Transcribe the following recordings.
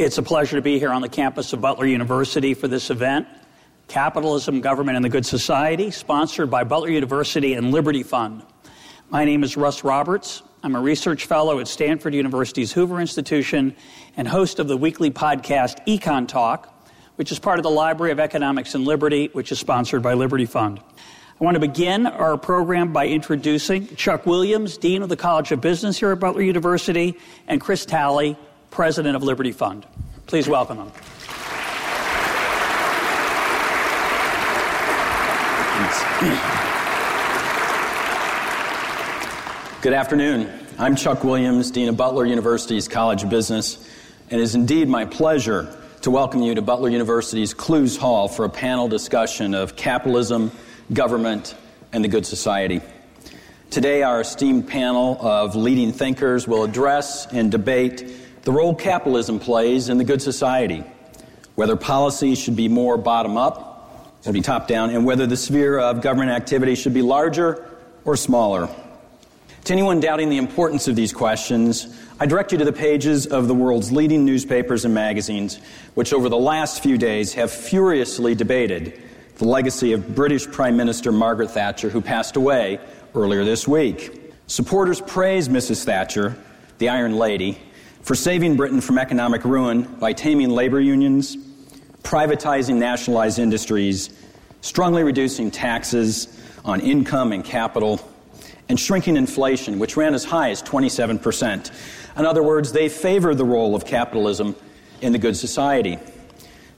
It's a pleasure to be here on the campus of Butler University for this event, Capitalism, Government, and the Good Society, sponsored by Butler University and Liberty Fund. My name is Russ Roberts. I'm a research fellow at Stanford University's Hoover Institution and host of the weekly podcast Econ Talk, which is part of the Library of Economics and Liberty, which is sponsored by Liberty Fund. I want to begin our program by introducing Chuck Williams, Dean of the College of Business here at Butler University, and Chris Talley, president of Liberty Fund. Please welcome them. Good afternoon. I'm Chuck Williams, Dean of Butler University's College of Business, and it is indeed my pleasure to welcome you to Butler University's Clowes Hall for a panel discussion of capitalism, government, and the good society. Today, our esteemed panel of leading thinkers will address and debate the role capitalism plays in the good society, whether policies should be more bottom up or be top down, and whether the sphere of government activity should be larger or smaller. To anyone doubting the importance of these questions, I direct you to the pages of the world's leading newspapers and magazines, which over the last few days have furiously debated the legacy of British Prime Minister Margaret Thatcher, who passed away earlier this week. Supporters praise Mrs. Thatcher, the Iron Lady, for saving Britain from economic ruin by taming labor unions, privatizing nationalized industries, strongly reducing taxes on income and capital, and shrinking inflation, which ran as high as 27%. In other words, they favor the role of capitalism in the good society.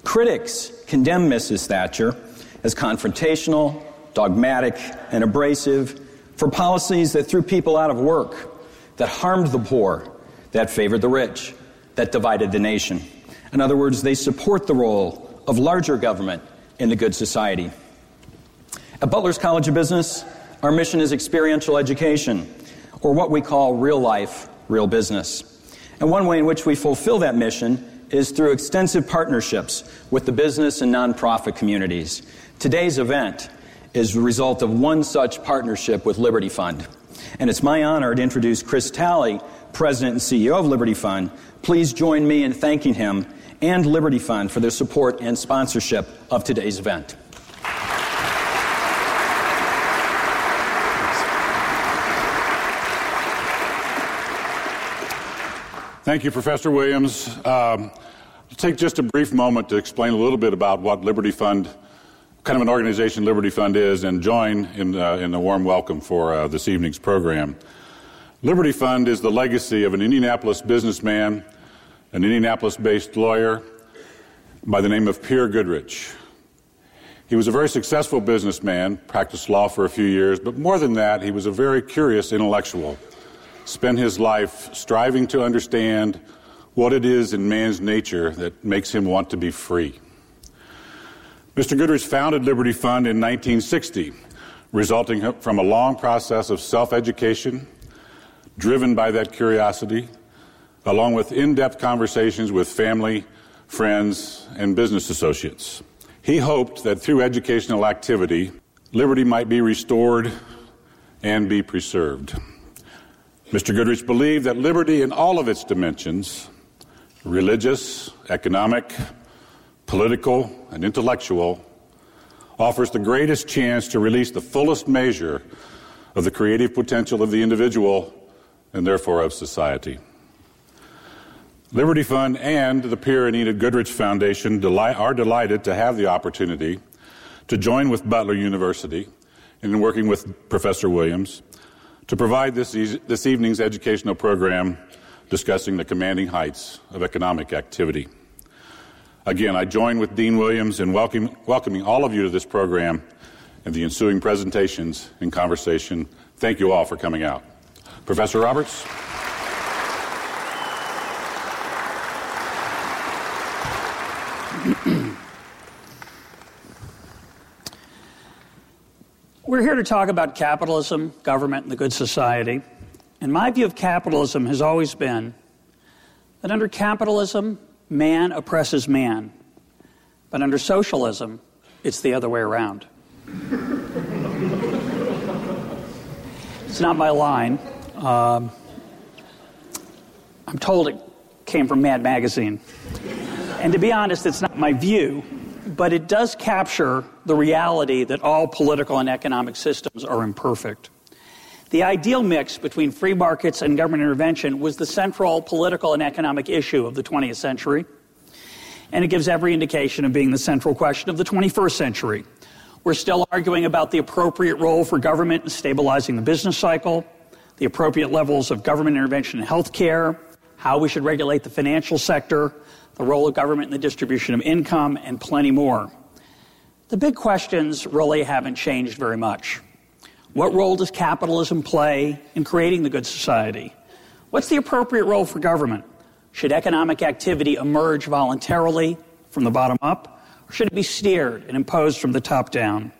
Critics condemn Mrs. Thatcher as confrontational, dogmatic, and abrasive for policies that threw people out of work, that harmed the poor, that favored the rich, that divided the nation. In other words, they support the role of larger government in the good society. At Butler's College of Business, our mission is experiential education, or what we call real life, real business. And one way in which we fulfill that mission is through extensive partnerships with the business and nonprofit communities. Today's event is the result of one such partnership with Liberty Fund. And it's my honor to introduce Chris Talley, President and CEO of Liberty Fund. Please join me in thanking him and Liberty Fund for their support and sponsorship of today's event. Thank you, Professor Williams. Um, take just a brief moment to explain a little bit about what Liberty Fund, kind of an organization Liberty Fund is, and join in, uh, in a warm welcome for uh, this evening's program. Liberty Fund is the legacy of an Indianapolis businessman, an Indianapolis based lawyer by the name of Pierre Goodrich. He was a very successful businessman, practiced law for a few years, but more than that, he was a very curious intellectual. Spent his life striving to understand what it is in man's nature that makes him want to be free. Mr. Goodrich founded Liberty Fund in 1960, resulting from a long process of self education driven by that curiosity, along with in depth conversations with family, friends, and business associates. He hoped that through educational activity, liberty might be restored and be preserved. Mr. Goodrich believed that liberty in all of its dimensions religious, economic, political, and intellectual offers the greatest chance to release the fullest measure of the creative potential of the individual and therefore of society. Liberty Fund and the Peer Anita Goodrich Foundation are delighted to have the opportunity to join with Butler University and in working with Professor Williams to provide this, e- this evening's educational program discussing the commanding heights of economic activity. Again, I join with Dean Williams in welcome, welcoming all of you to this program and the ensuing presentations and conversation. Thank you all for coming out. Professor Roberts? We're here to talk about capitalism, government, and the good society. And my view of capitalism has always been that under capitalism, man oppresses man. But under socialism, it's the other way around. it's not my line. Um, I'm told it came from Mad Magazine. And to be honest, it's not my view, but it does capture the reality that all political and economic systems are imperfect. The ideal mix between free markets and government intervention was the central political and economic issue of the 20th century. And it gives every indication of being the central question of the 21st century. We're still arguing about the appropriate role for government in stabilizing the business cycle, the appropriate levels of government intervention in healthcare, how we should regulate the financial sector, the role of government in the distribution of income, and plenty more. The big questions really haven't changed very much. What role does capitalism play in creating the good society? What's the appropriate role for government? Should economic activity emerge voluntarily from the bottom up, or should it be steered and imposed from the top down?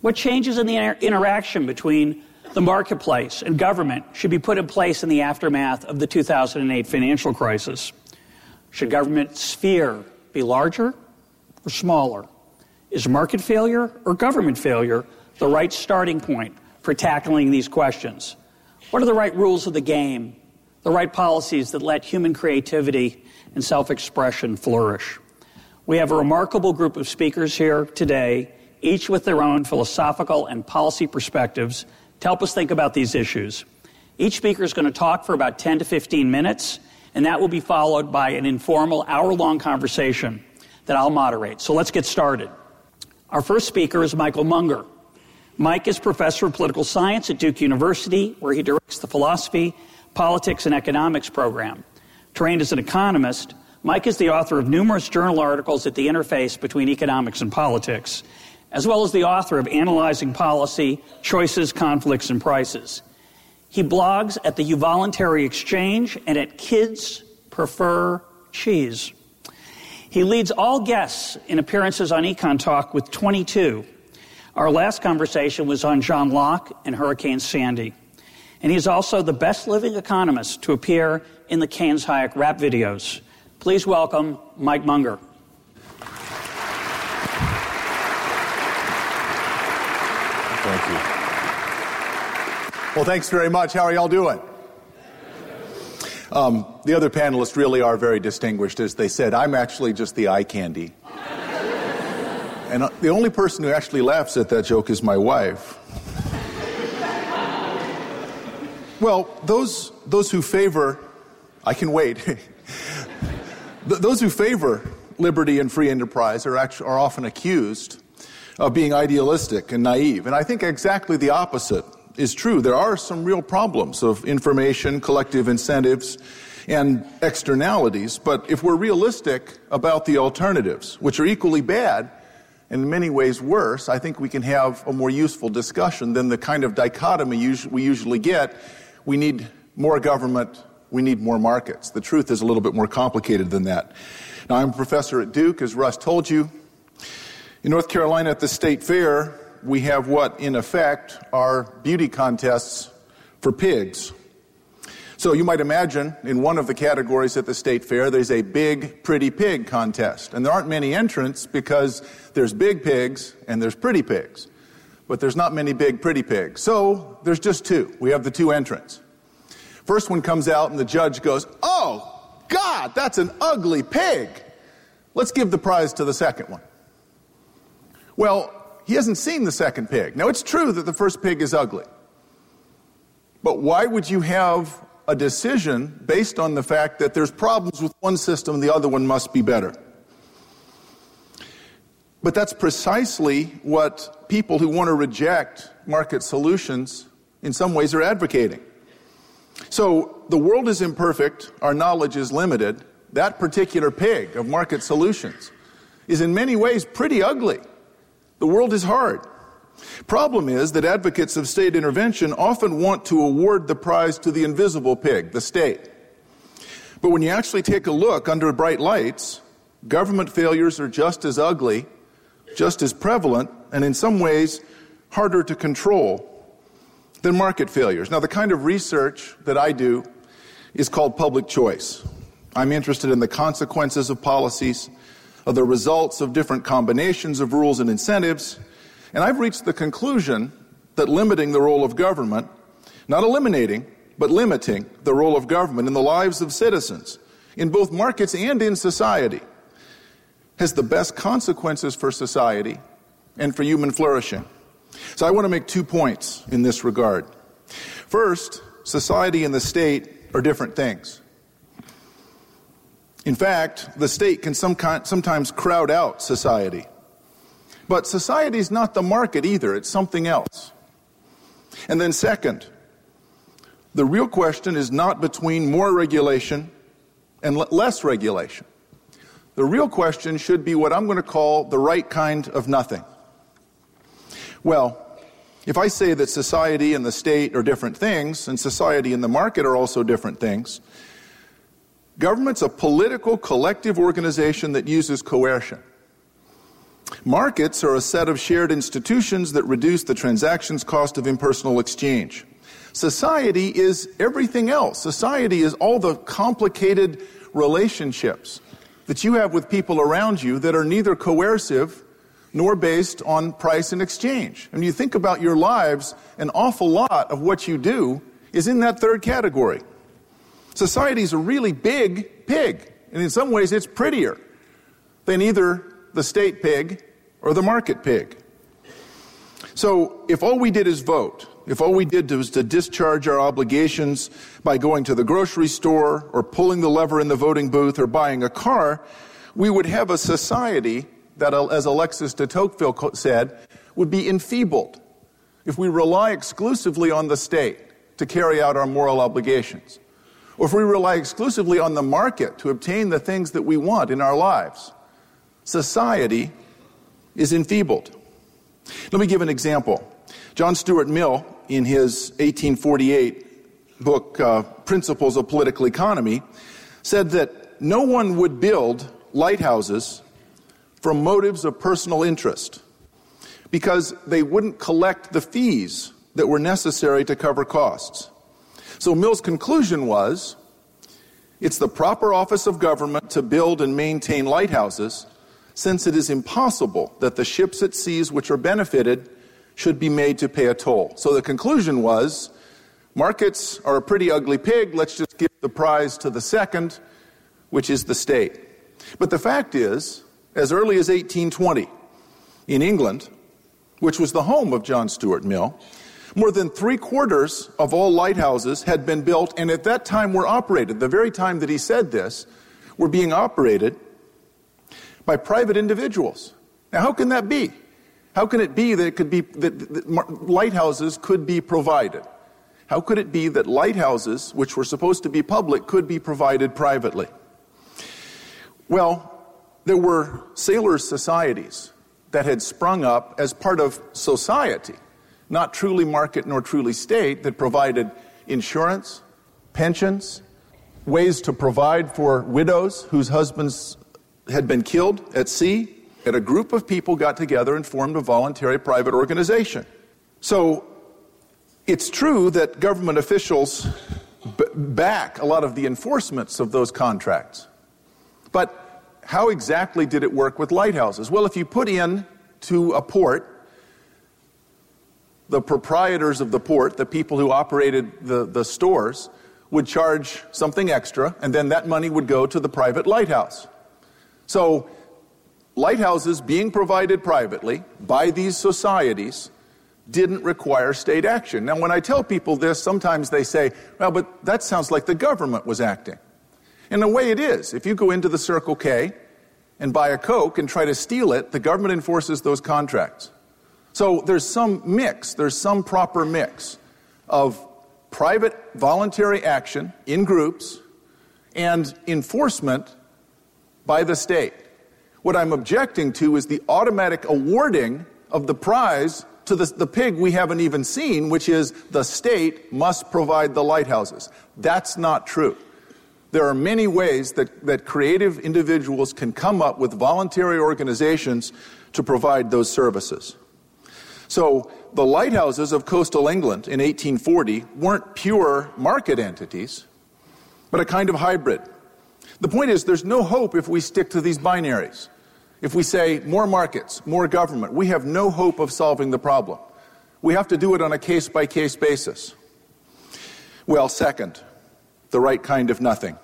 What changes in the inter- interaction between the marketplace and government should be put in place in the aftermath of the 2008 financial crisis? Should government sphere be larger or smaller? Is market failure or government failure the right starting point for tackling these questions? What are the right rules of the game, the right policies that let human creativity and self expression flourish? We have a remarkable group of speakers here today, each with their own philosophical and policy perspectives to help us think about these issues. Each speaker is going to talk for about 10 to 15 minutes, and that will be followed by an informal hour long conversation that I'll moderate. So let's get started. Our first speaker is Michael Munger. Mike is professor of political science at Duke University, where he directs the philosophy, politics, and economics program. Trained as an economist, Mike is the author of numerous journal articles at the interface between economics and politics, as well as the author of Analyzing Policy, Choices, Conflicts, and Prices. He blogs at the Euvoluntary Exchange and at Kids Prefer Cheese. He leads all guests in appearances on Econ Talk with 22 our last conversation was on John Locke and Hurricane Sandy. And he's also the best living economist to appear in the Keynes Hayek rap videos. Please welcome Mike Munger. Thank you. Well, thanks very much. How are y'all doing? Um, the other panelists really are very distinguished. As they said, I'm actually just the eye candy. And uh, the only person who actually laughs at that joke is my wife. well, those, those who favor, I can wait. those who favor liberty and free enterprise are, actually, are often accused of being idealistic and naive. And I think exactly the opposite is true. There are some real problems of information, collective incentives, and externalities. But if we're realistic about the alternatives, which are equally bad, and in many ways worse, I think we can have a more useful discussion than the kind of dichotomy we usually get. We need more government, we need more markets. The truth is a little bit more complicated than that. Now, I'm a professor at Duke, as Russ told you. In North Carolina at the State Fair, we have what, in effect, are beauty contests for pigs. So you might imagine in one of the categories at the state fair, there's a big, pretty pig contest. And there aren't many entrants because there's big pigs and there's pretty pigs. But there's not many big, pretty pigs. So there's just two. We have the two entrants. First one comes out and the judge goes, Oh, God, that's an ugly pig. Let's give the prize to the second one. Well, he hasn't seen the second pig. Now, it's true that the first pig is ugly. But why would you have a decision based on the fact that there's problems with one system, the other one must be better. But that's precisely what people who want to reject market solutions in some ways are advocating. So the world is imperfect, our knowledge is limited. That particular pig of market solutions is in many ways pretty ugly. The world is hard. Problem is that advocates of state intervention often want to award the prize to the invisible pig, the state. But when you actually take a look under bright lights, government failures are just as ugly, just as prevalent, and in some ways harder to control than market failures. Now, the kind of research that I do is called public choice. I'm interested in the consequences of policies, of the results of different combinations of rules and incentives, and I've reached the conclusion that limiting the role of government, not eliminating, but limiting the role of government in the lives of citizens, in both markets and in society, has the best consequences for society and for human flourishing. So I want to make two points in this regard. First, society and the state are different things. In fact, the state can some sometimes crowd out society. But society is not the market either, it's something else. And then, second, the real question is not between more regulation and less regulation. The real question should be what I'm going to call the right kind of nothing. Well, if I say that society and the state are different things, and society and the market are also different things, government's a political collective organization that uses coercion. Markets are a set of shared institutions that reduce the transactions cost of impersonal exchange. Society is everything else. Society is all the complicated relationships that you have with people around you that are neither coercive nor based on price and exchange. And you think about your lives, an awful lot of what you do is in that third category. Society is a really big pig, and in some ways it's prettier than either the state pig or the market pig. So if all we did is vote, if all we did was to discharge our obligations by going to the grocery store or pulling the lever in the voting booth or buying a car, we would have a society that, as Alexis de Tocqueville said, would be enfeebled if we rely exclusively on the state to carry out our moral obligations, or if we rely exclusively on the market to obtain the things that we want in our lives. Society is enfeebled. Let me give an example. John Stuart Mill, in his 1848 book, uh, Principles of Political Economy, said that no one would build lighthouses from motives of personal interest because they wouldn't collect the fees that were necessary to cover costs. So Mill's conclusion was it's the proper office of government to build and maintain lighthouses since it is impossible that the ships at seas which are benefited should be made to pay a toll. So the conclusion was markets are a pretty ugly pig, let's just give the prize to the second, which is the state. But the fact is, as early as 1820, in England, which was the home of John Stuart Mill, more than three quarters of all lighthouses had been built and at that time were operated. The very time that he said this, were being operated by private individuals. Now, how can that be? How can it be that it could be that, that lighthouses could be provided? How could it be that lighthouses, which were supposed to be public, could be provided privately? Well, there were sailors' societies that had sprung up as part of society, not truly market nor truly state, that provided insurance, pensions, ways to provide for widows whose husbands had been killed at sea, and a group of people got together and formed a voluntary private organization. So it's true that government officials b- back a lot of the enforcements of those contracts. But how exactly did it work with lighthouses? Well, if you put in to a port, the proprietors of the port, the people who operated the, the stores, would charge something extra, and then that money would go to the private lighthouse. So, lighthouses being provided privately by these societies didn't require state action. Now, when I tell people this, sometimes they say, well, but that sounds like the government was acting. In a way, it is. If you go into the Circle K and buy a Coke and try to steal it, the government enforces those contracts. So there's some mix, there's some proper mix of private voluntary action in groups and enforcement by the state. What I'm objecting to is the automatic awarding of the prize to the, the pig we haven't even seen, which is the state must provide the lighthouses. That's not true. There are many ways that, that creative individuals can come up with voluntary organizations to provide those services. So, the lighthouses of coastal England in 1840 weren't pure market entities, but a kind of hybrid. The point is, there's no hope if we stick to these binaries. If we say more markets, more government, we have no hope of solving the problem. We have to do it on a case by case basis. Well, second, the right kind of nothing.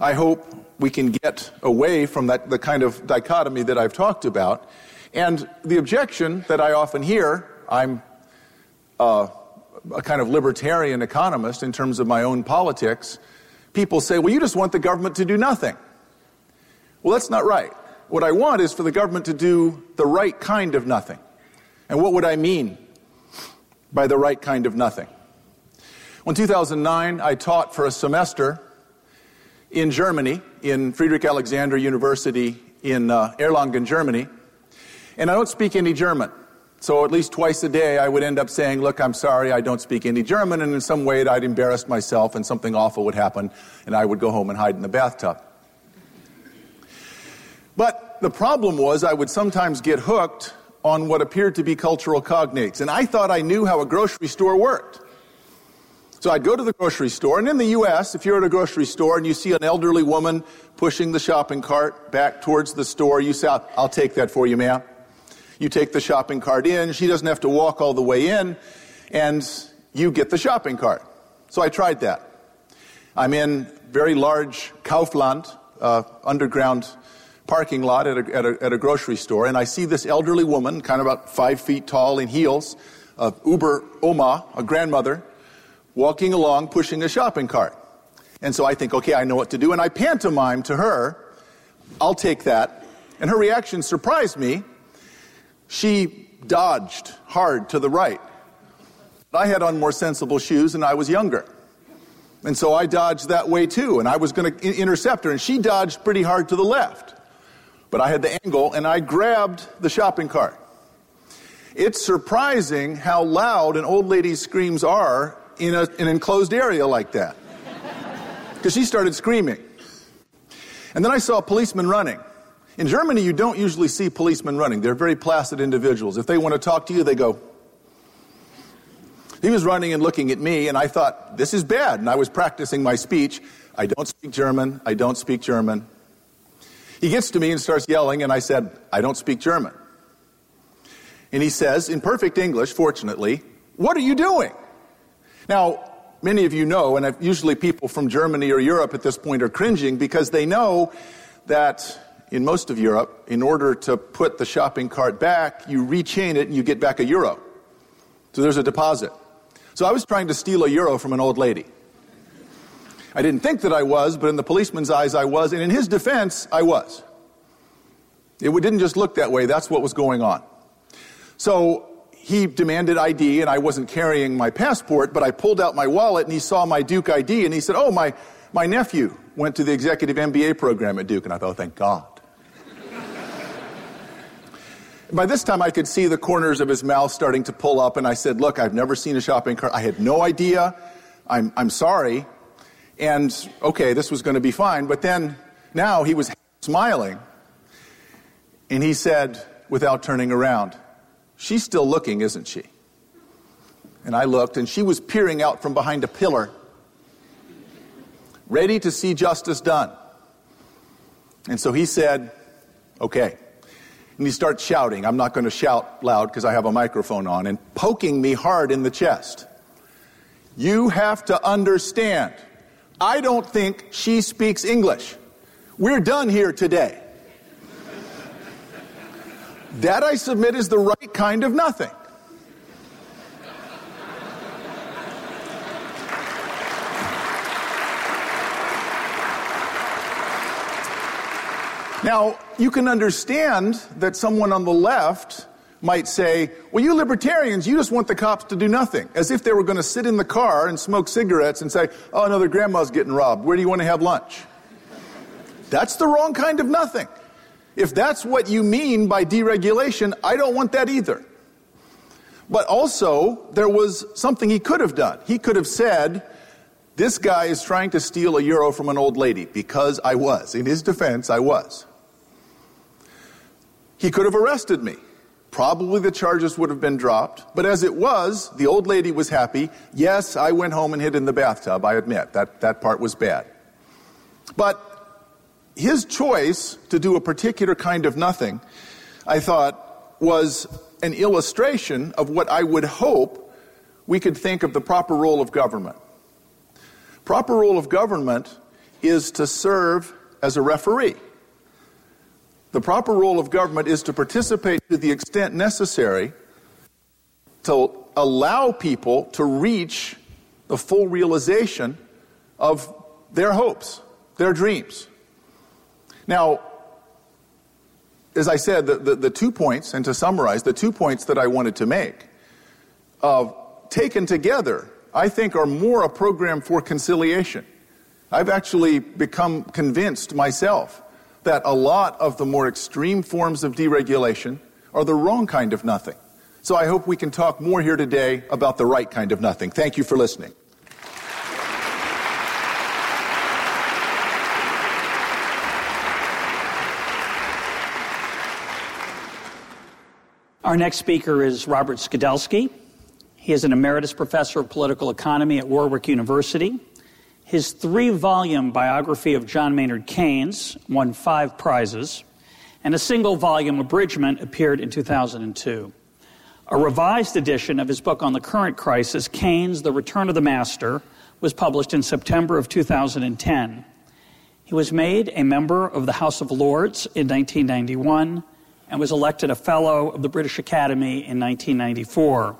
I hope we can get away from that, the kind of dichotomy that I've talked about. And the objection that I often hear I'm uh, a kind of libertarian economist in terms of my own politics. People say, well, you just want the government to do nothing. Well, that's not right. What I want is for the government to do the right kind of nothing. And what would I mean by the right kind of nothing? Well, in 2009, I taught for a semester in Germany, in Friedrich Alexander University in uh, Erlangen, Germany. And I don't speak any German. So at least twice a day, I would end up saying, Look, I'm sorry, I don't speak any German. And in some way, I'd embarrass myself and something awful would happen, and I would go home and hide in the bathtub. But the problem was, I would sometimes get hooked on what appeared to be cultural cognates. And I thought I knew how a grocery store worked. So I'd go to the grocery store, and in the US, if you're at a grocery store and you see an elderly woman pushing the shopping cart back towards the store, you say, I'll take that for you, ma'am. You take the shopping cart in, she doesn't have to walk all the way in, and you get the shopping cart. So I tried that. I'm in very large Kaufland, uh, underground parking lot at a, at, a, at a, grocery store, and I see this elderly woman, kind of about five feet tall in heels, a Uber Oma, a grandmother, walking along pushing a shopping cart. And so I think, okay, I know what to do. And I pantomime to her, I'll take that. And her reaction surprised me. She dodged hard to the right. I had on more sensible shoes and I was younger. And so I dodged that way too. And I was going to intercept her. And she dodged pretty hard to the left. But I had the angle and I grabbed the shopping cart. It's surprising how loud an old lady's screams are in a, an enclosed area like that. Because she started screaming. And then I saw a policeman running. In Germany, you don't usually see policemen running. They're very placid individuals. If they want to talk to you, they go. He was running and looking at me, and I thought, this is bad. And I was practicing my speech. I don't speak German. I don't speak German. He gets to me and starts yelling, and I said, I don't speak German. And he says, in perfect English, fortunately, What are you doing? Now, many of you know, and usually people from Germany or Europe at this point are cringing because they know that in most of Europe, in order to put the shopping cart back, you rechain it and you get back a euro. So there's a deposit. So I was trying to steal a euro from an old lady. I didn't think that I was, but in the policeman's eyes, I was, and in his defense, I was. It didn't just look that way, that's what was going on. So he demanded ID and I wasn't carrying my passport, but I pulled out my wallet and he saw my Duke ID and he said, Oh, my, my nephew went to the executive MBA program at Duke. And I thought, oh, thank God. By this time, I could see the corners of his mouth starting to pull up, and I said, Look, I've never seen a shopping cart. I had no idea. I'm, I'm sorry. And okay, this was going to be fine. But then now he was smiling, and he said, without turning around, She's still looking, isn't she? And I looked, and she was peering out from behind a pillar, ready to see justice done. And so he said, Okay. And he starts shouting. I'm not going to shout loud because I have a microphone on, and poking me hard in the chest. You have to understand, I don't think she speaks English. We're done here today. That I submit is the right kind of nothing. Now, you can understand that someone on the left might say, well, you libertarians, you just want the cops to do nothing. As if they were going to sit in the car and smoke cigarettes and say, oh, no, their grandma's getting robbed. Where do you want to have lunch? That's the wrong kind of nothing. If that's what you mean by deregulation, I don't want that either. But also, there was something he could have done. He could have said, This guy is trying to steal a euro from an old lady, because I was. In his defense, I was. He could have arrested me. Probably the charges would have been dropped. But as it was, the old lady was happy. Yes, I went home and hid in the bathtub, I admit. That, that part was bad. But his choice to do a particular kind of nothing, I thought, was an illustration of what I would hope we could think of the proper role of government. Proper role of government is to serve as a referee. The proper role of government is to participate to the extent necessary to allow people to reach the full realization of their hopes, their dreams. Now, as I said, the, the, the, two points, and to summarize, the two points that I wanted to make, uh, taken together, I think are more a program for conciliation. I've actually become convinced myself that a lot of the more extreme forms of deregulation are the wrong kind of nothing. So I hope we can talk more here today about the right kind of nothing. Thank you for listening. Our next speaker is Robert Skidelsky. He is an emeritus professor of political economy at Warwick University. His three volume biography of John Maynard Keynes won five prizes, and a single volume abridgment appeared in 2002. A revised edition of his book on the current crisis, Keynes, The Return of the Master, was published in September of 2010. He was made a member of the House of Lords in 1991 and was elected a Fellow of the British Academy in 1994.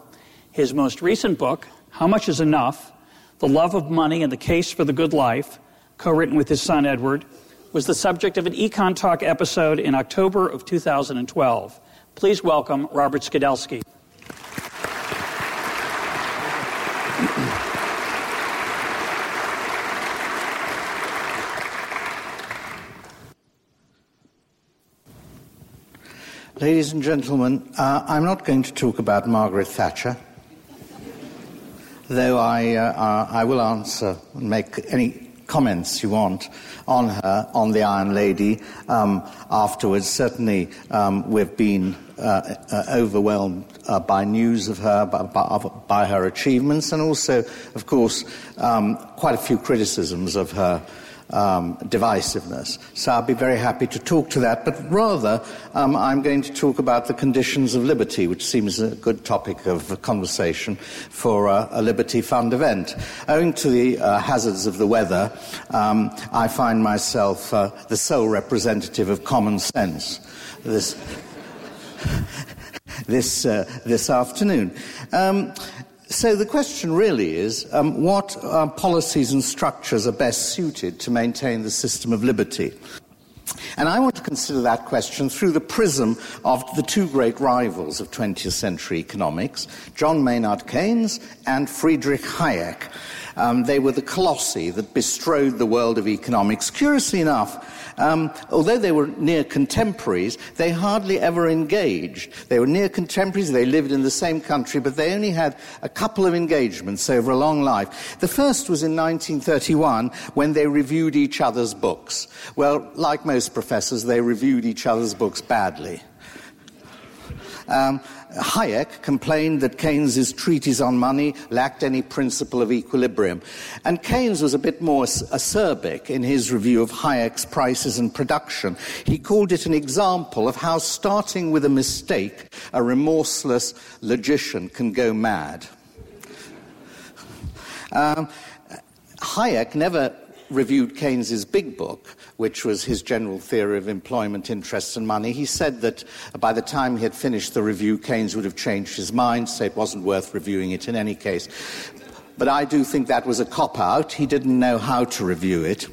His most recent book, How Much is Enough? The Love of Money and the Case for the Good Life, co written with his son Edward, was the subject of an Econ Talk episode in October of 2012. Please welcome Robert Skidelsky. Ladies and gentlemen, uh, I'm not going to talk about Margaret Thatcher, though I, uh, uh, I will answer and make any comments you want on her, on the Iron Lady um, afterwards. Certainly, um, we've been uh, uh, overwhelmed uh, by news of her, by, by, her achievements, and also, of course, um, quite a few criticisms of her um, divisiveness. So I'll be very happy to talk to that, but rather um, I'm going to talk about the conditions of liberty, which seems a good topic of conversation for uh, a Liberty Fund event. Owing to the uh, hazards of the weather, um, I find myself uh, the sole representative of common sense this, this, uh, this afternoon. So the question really is um, what uh, policies and structures are best suited to maintain the system of liberty? And I want to consider that question through the prism of the two great rivals of 20th century economics, John Maynard Keynes and Friedrich Hayek. Um, they were the colossi that bestrode the world of economics. Curiously enough, um, although they were near contemporaries, they hardly ever engaged. They were near contemporaries, they lived in the same country, but they only had a couple of engagements over a long life. The first was in 1931 when they reviewed each other's books. Well, like most professors, they reviewed each other's books badly. Um, Hayek complained that Keynes's treatise on money lacked any principle of equilibrium. And Keynes was a bit more acerbic in his review of Hayek's prices and production. He called it an example of how starting with a mistake, a remorseless logician can go mad. Um, Hayek never reviewed Keynes's big book, which was his general theory of employment, interest, and money. He said that by the time he had finished the review, Keynes would have changed his mind, say it wasn't worth reviewing it in any case. But I do think that was a cop out. He didn't know how to review it.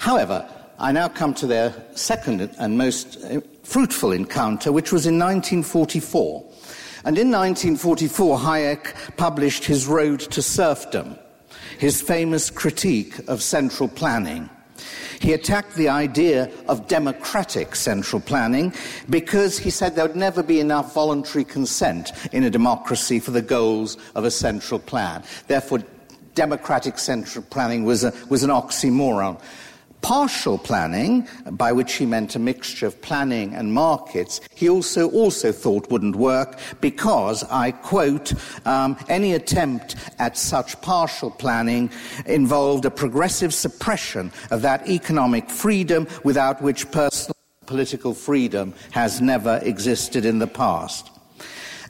However, I now come to their second and most uh, fruitful encounter, which was in 1944. And in 1944, Hayek published his Road to Serfdom his famous critique of central planning. He attacked the idea of democratic central planning because he said there would never be enough voluntary consent in a democracy for the goals of a central plan. Therefore, democratic central planning was, a, was an oxymoron. Partial planning, by which he meant a mixture of planning and markets, he also, also thought wouldn't work because, I quote, um, any attempt at such partial planning involved a progressive suppression of that economic freedom without which personal political freedom has never existed in the past.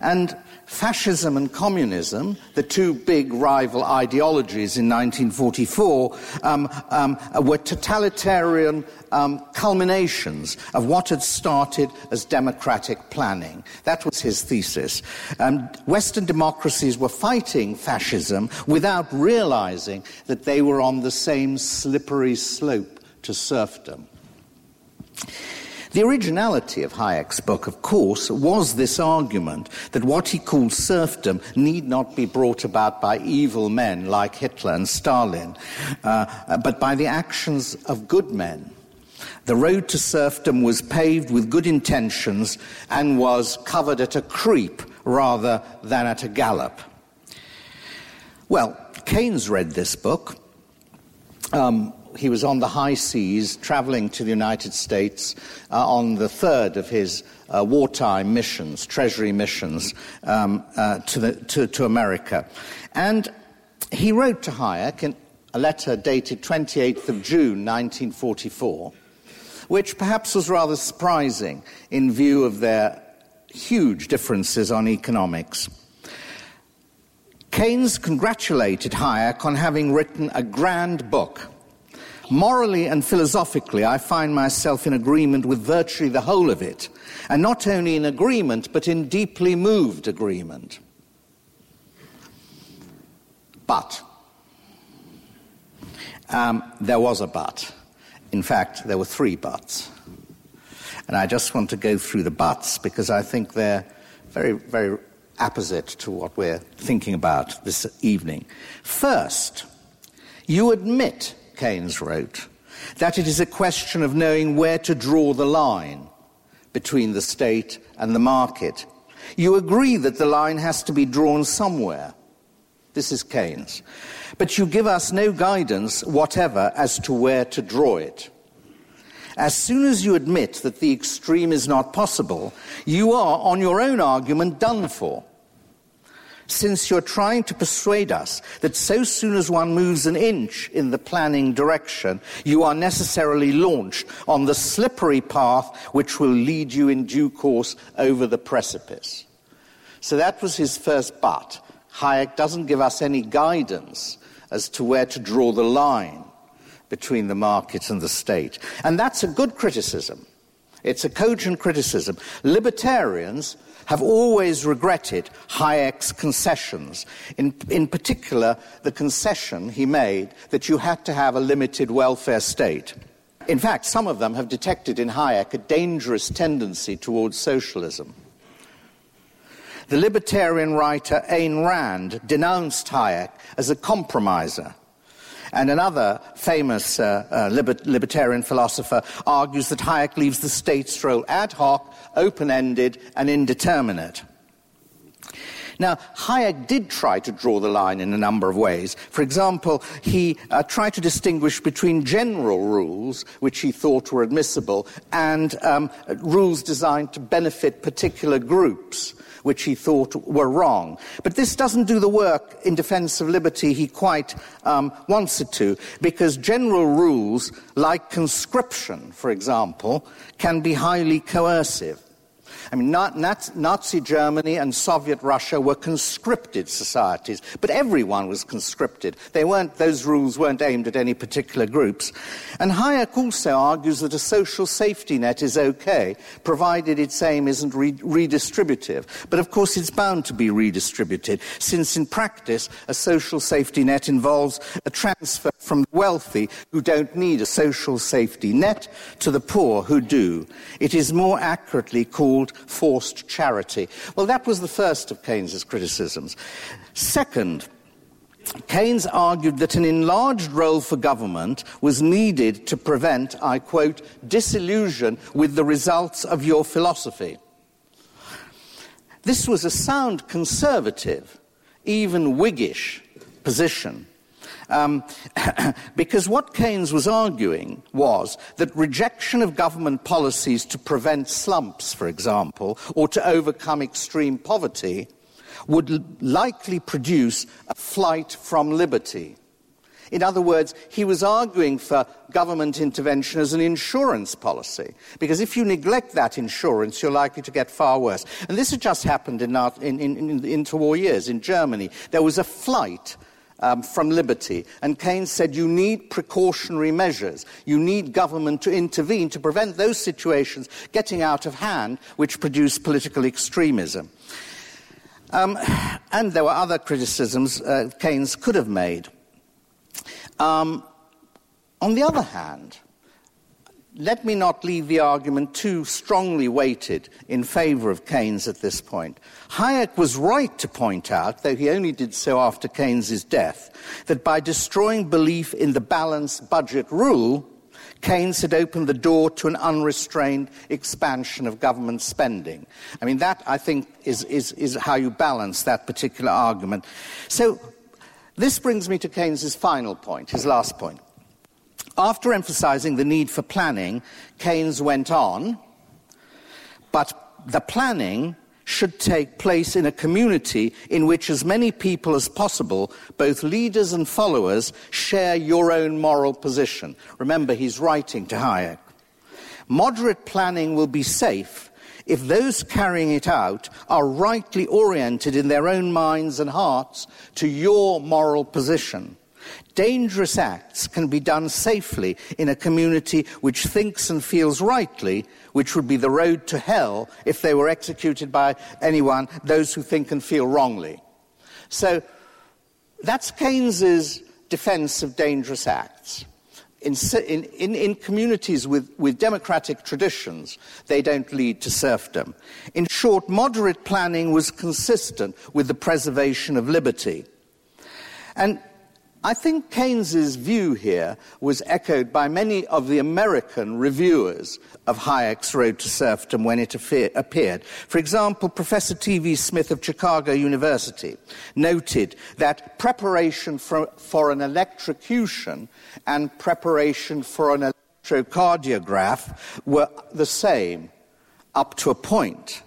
And fascism and communism, the two big rival ideologies in 1944, um, um, were totalitarian um, culminations of what had started as democratic planning. That was his thesis. Um, Western democracies were fighting fascism without realizing that they were on the same slippery slope to serfdom. The originality of Hayek's book, of course, was this argument that what he called serfdom need not be brought about by evil men like Hitler and Stalin, uh, but by the actions of good men. The road to serfdom was paved with good intentions and was covered at a creep rather than at a gallop. Well, Keynes read this book. Um, he was on the high seas traveling to the United States uh, on the third of his uh, wartime missions, treasury missions um, uh, to, the, to, to, America. And he wrote to Hayek in a letter dated 28th of June 1944, which perhaps was rather surprising in view of their huge differences on economics. Keynes congratulated Hayek on having written a grand book Morally and philosophically, I find myself in agreement with virtually the whole of it, and not only in agreement, but in deeply moved agreement. But, um, there was a but. In fact, there were three buts. And I just want to go through the buts because I think they're very, very apposite to what we're thinking about this evening. First, you admit Keynes wrote, that it is a question of knowing where to draw the line between the state and the market. You agree that the line has to be drawn somewhere. This is Keynes. But you give us no guidance whatever as to where to draw it. As soon as you admit that the extreme is not possible, you are, on your own argument, done for since you're trying to persuade us that so soon as one moves an inch in the planning direction, you are necessarily launched on the slippery path which will lead you in due course over the precipice. So that was his first but. Hayek doesn't give us any guidance as to where to draw the line between the market and the state. And that's a good criticism. It's a cogent criticism. Libertarians have always regretted Hayek's concessions, in, in particular, the concession he made that you had to have a limited welfare state. In fact, some of them have detected in Hayek a dangerous tendency towards socialism. The libertarian writer Ayn Rand denounced Hayek as a compromiser. And another famous uh, uh, liber- libertarian philosopher argues that Hayek leaves the state's role ad hoc open ended, and indeterminate. Now, Hayek did try to draw the line in a number of ways. For example, he uh, tried to distinguish between general rules, which he thought were admissible, and um, rules designed to benefit particular groups which he thought were wrong. But this doesn't do the work in defense of liberty he quite um, wants it to, because general rules, like conscription, for example, can be highly coercive. I mean, Nazi Germany and Soviet Russia were conscripted societies, but everyone was conscripted. They weren't, those rules weren't aimed at any particular groups. And Hayek also argues that a social safety net is okay, provided its aim isn't re- redistributive. But of course, it's bound to be redistributed, since in practice, a social safety net involves a transfer from the wealthy who don't need a social safety net to the poor who do. It is more accurately called forced charity. Well, that was the first of Keynes's criticisms. Second, Keynes argued that an enlarged role for government was needed to prevent, I quote, disillusion with the results of your philosophy. This was a sound conservative, even Whiggish position. Um, because what Keynes was arguing was that rejection of government policies to prevent slumps, for example, or to overcome extreme poverty would likely produce a flight from liberty. In other words, he was arguing for government intervention as an insurance policy, because if you neglect that insurance, you're likely to get far worse. And this had just happened in, our, in, in, in interwar years in Germany. There was a flight um, from liberty. And Keynes said you need precautionary measures. You need government to intervene to prevent those situations getting out of hand which produce political extremism. Um, and there were other criticisms uh, Keynes could have made. Um, on the other hand, let me not leave the argument too strongly weighted in favour of Keynes at this point. Hayek was right to point out, though he only did so after Keynes's death, that by destroying belief in the balanced budget rule, Keynes had opened the door to an unrestrained expansion of government spending. I mean, that, I think, is, is, is how you balance that particular argument. So, this brings me to Keynes's final point, his last point. After emphasizing the need for planning, Keynes went on, but the planning should take place in a community in which as many people as possible, both leaders and followers, share your own moral position. Remember, he's writing to Hayek. Moderate planning will be safe if those carrying it out are rightly oriented in their own minds and hearts to your moral position. Dangerous acts can be done safely in a community which thinks and feels rightly, which would be the road to hell if they were executed by anyone, those who think and feel wrongly. So that's Keynes's defense of dangerous acts. In, in, in, communities with, with democratic traditions, they don't lead to serfdom. In short, moderate planning was consistent with the preservation of liberty. And I think Keynes's view here was echoed by many of the American reviewers of Hayek's Road to Serfdom when it appeared. For example, Professor T.V. Smith of Chicago University noted that preparation for, for an electrocution and preparation for an electrocardiograph were the same up to a point.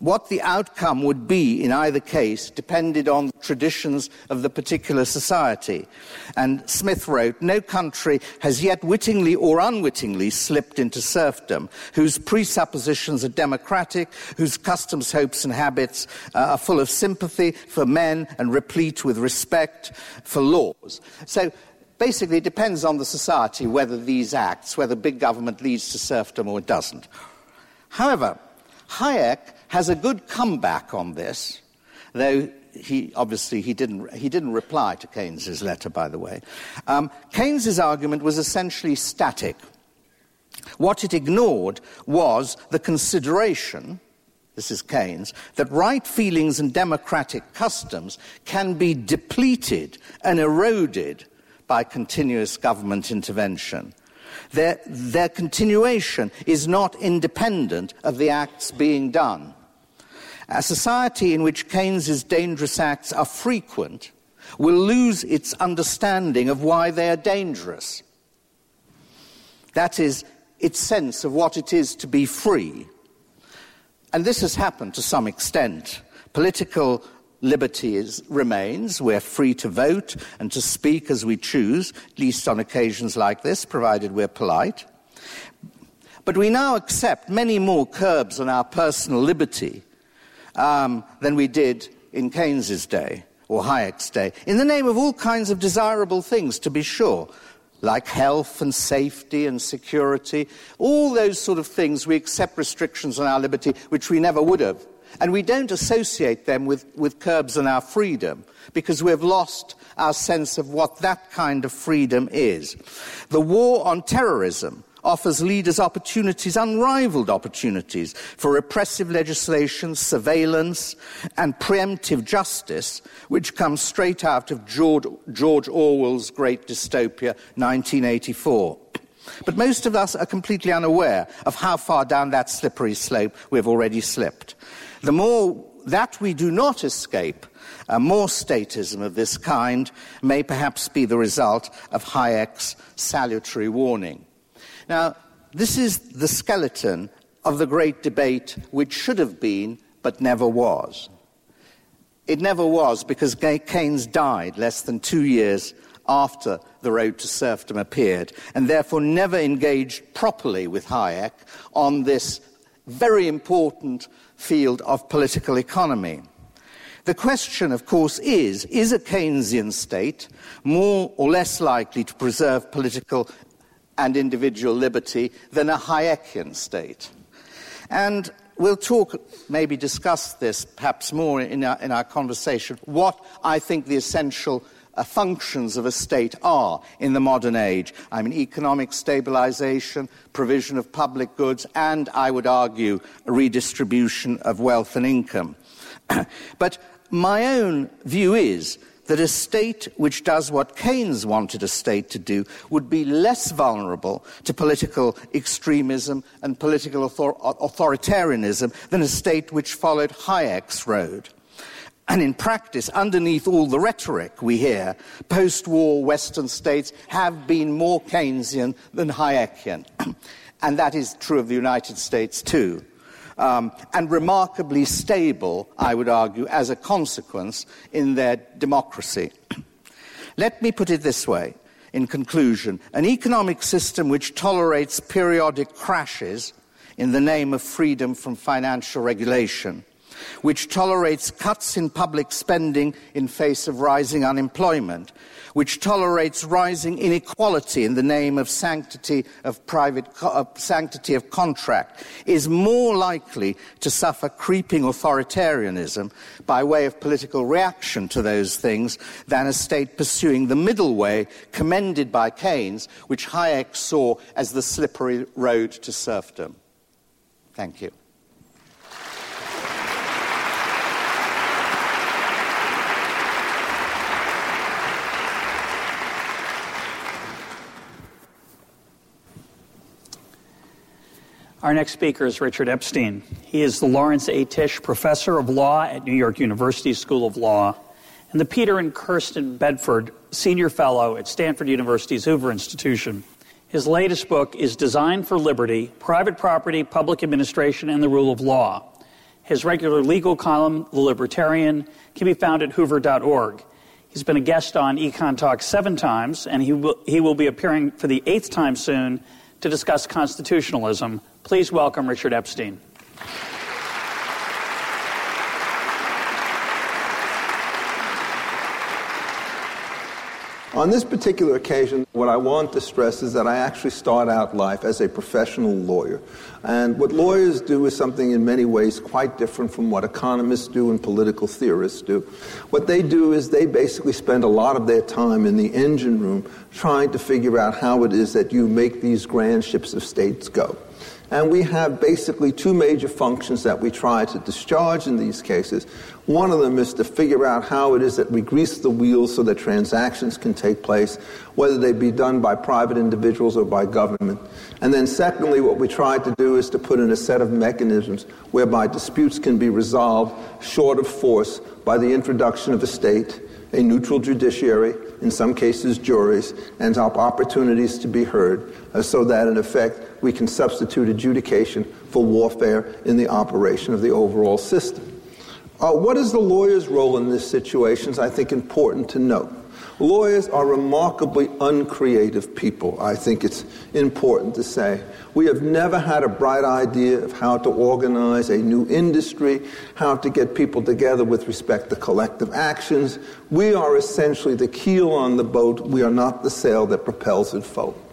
What the outcome would be in either case depended on the traditions of the particular society. And Smith wrote, No country has yet wittingly or unwittingly slipped into serfdom, whose presuppositions are democratic, whose customs, hopes, and habits uh, are full of sympathy for men and replete with respect for laws. So basically, it depends on the society whether these acts, whether big government leads to serfdom or it doesn't. However, Hayek has a good comeback on this, though he obviously he didn't, he didn't reply to Keynes's letter, by the way. Um, Keynes's argument was essentially static. What it ignored was the consideration, this is Keynes, that right feelings and democratic customs can be depleted and eroded by continuous government intervention. Their, their continuation is not independent of the acts being done. A society in which Keynes's dangerous acts are frequent will lose its understanding of why they are dangerous. That is, its sense of what it is to be free. And this has happened to some extent. Political liberty is, remains. We're free to vote and to speak as we choose, at least on occasions like this, provided we're polite. But we now accept many more curbs on our personal liberty um, than we did in Keynes's day or Hayek's day, in the name of all kinds of desirable things, to be sure, like health and safety and security, all those sort of things, we accept restrictions on our liberty which we never would have. And we don't associate them with, with curbs on our freedom because we've lost our sense of what that kind of freedom is. The war on terrorism offers leaders opportunities, unrivaled opportunities, for repressive legislation, surveillance, and preemptive justice, which comes straight out of George, Orwell's great dystopia, 1984. But most of us are completely unaware of how far down that slippery slope we've already slipped. The more that we do not escape, uh, more statism of this kind may perhaps be the result of Hayek's salutary warning. Now, this is the skeleton of the great debate which should have been but never was. It never was because Keynes died less than two years after The Road to Serfdom appeared, and therefore never engaged properly with Hayek on this very important field of political economy. The question, of course, is is a Keynesian state more or less likely to preserve political and individual liberty than a Hayekian state. And we'll talk, maybe discuss this perhaps more in our, in our conversation, what I think the essential uh, functions of a state are in the modern age. I mean, economic stabilization, provision of public goods, and I would argue, redistribution of wealth and income. but my own view is that a state which does what Keynes wanted a state to do would be less vulnerable to political extremism and political author- authoritarianism than a state which followed Hayek's road. And in practice, underneath all the rhetoric we hear, post war Western states have been more Keynesian than Hayekian. and that is true of the United States too um, and remarkably stable, I would argue, as a consequence in their democracy. Let me put it this way in conclusion an economic system which tolerates periodic crashes in the name of freedom from financial regulation which tolerates cuts in public spending in face of rising unemployment, which tolerates rising inequality in the name of sanctity of private uh, sanctity of contract, is more likely to suffer creeping authoritarianism by way of political reaction to those things than a state pursuing the middle way commended by Keynes, which Hayek saw as the slippery road to serfdom. Thank you. Our next speaker is Richard Epstein. He is the Lawrence A. Tisch Professor of Law at New York University School of Law and the Peter and Kirsten Bedford Senior Fellow at Stanford University's Hoover Institution. His latest book is Design for Liberty Private Property, Public Administration, and the Rule of Law. His regular legal column, The Libertarian, can be found at hoover.org. He's been a guest on Econ Talk seven times, and he will, he will be appearing for the eighth time soon to discuss constitutionalism. Please welcome Richard Epstein. On this particular occasion, what I want to stress is that I actually start out life as a professional lawyer. And what lawyers do is something in many ways quite different from what economists do and political theorists do. What they do is they basically spend a lot of their time in the engine room trying to figure out how it is that you make these grand ships of states go. And we have basically two major functions that we try to discharge in these cases. One of them is to figure out how it is that we grease the wheels so that transactions can take place, whether they be done by private individuals or by government. And then, secondly, what we try to do is to put in a set of mechanisms whereby disputes can be resolved short of force by the introduction of a state, a neutral judiciary, in some cases juries, and opportunities to be heard, uh, so that in effect we can substitute adjudication for warfare in the operation of the overall system. Uh, what is the lawyer's role in this situation is, I think, important to note. Lawyers are remarkably uncreative people, I think it's important to say. We have never had a bright idea of how to organize a new industry, how to get people together with respect to collective actions. We are essentially the keel on the boat. We are not the sail that propels it forward.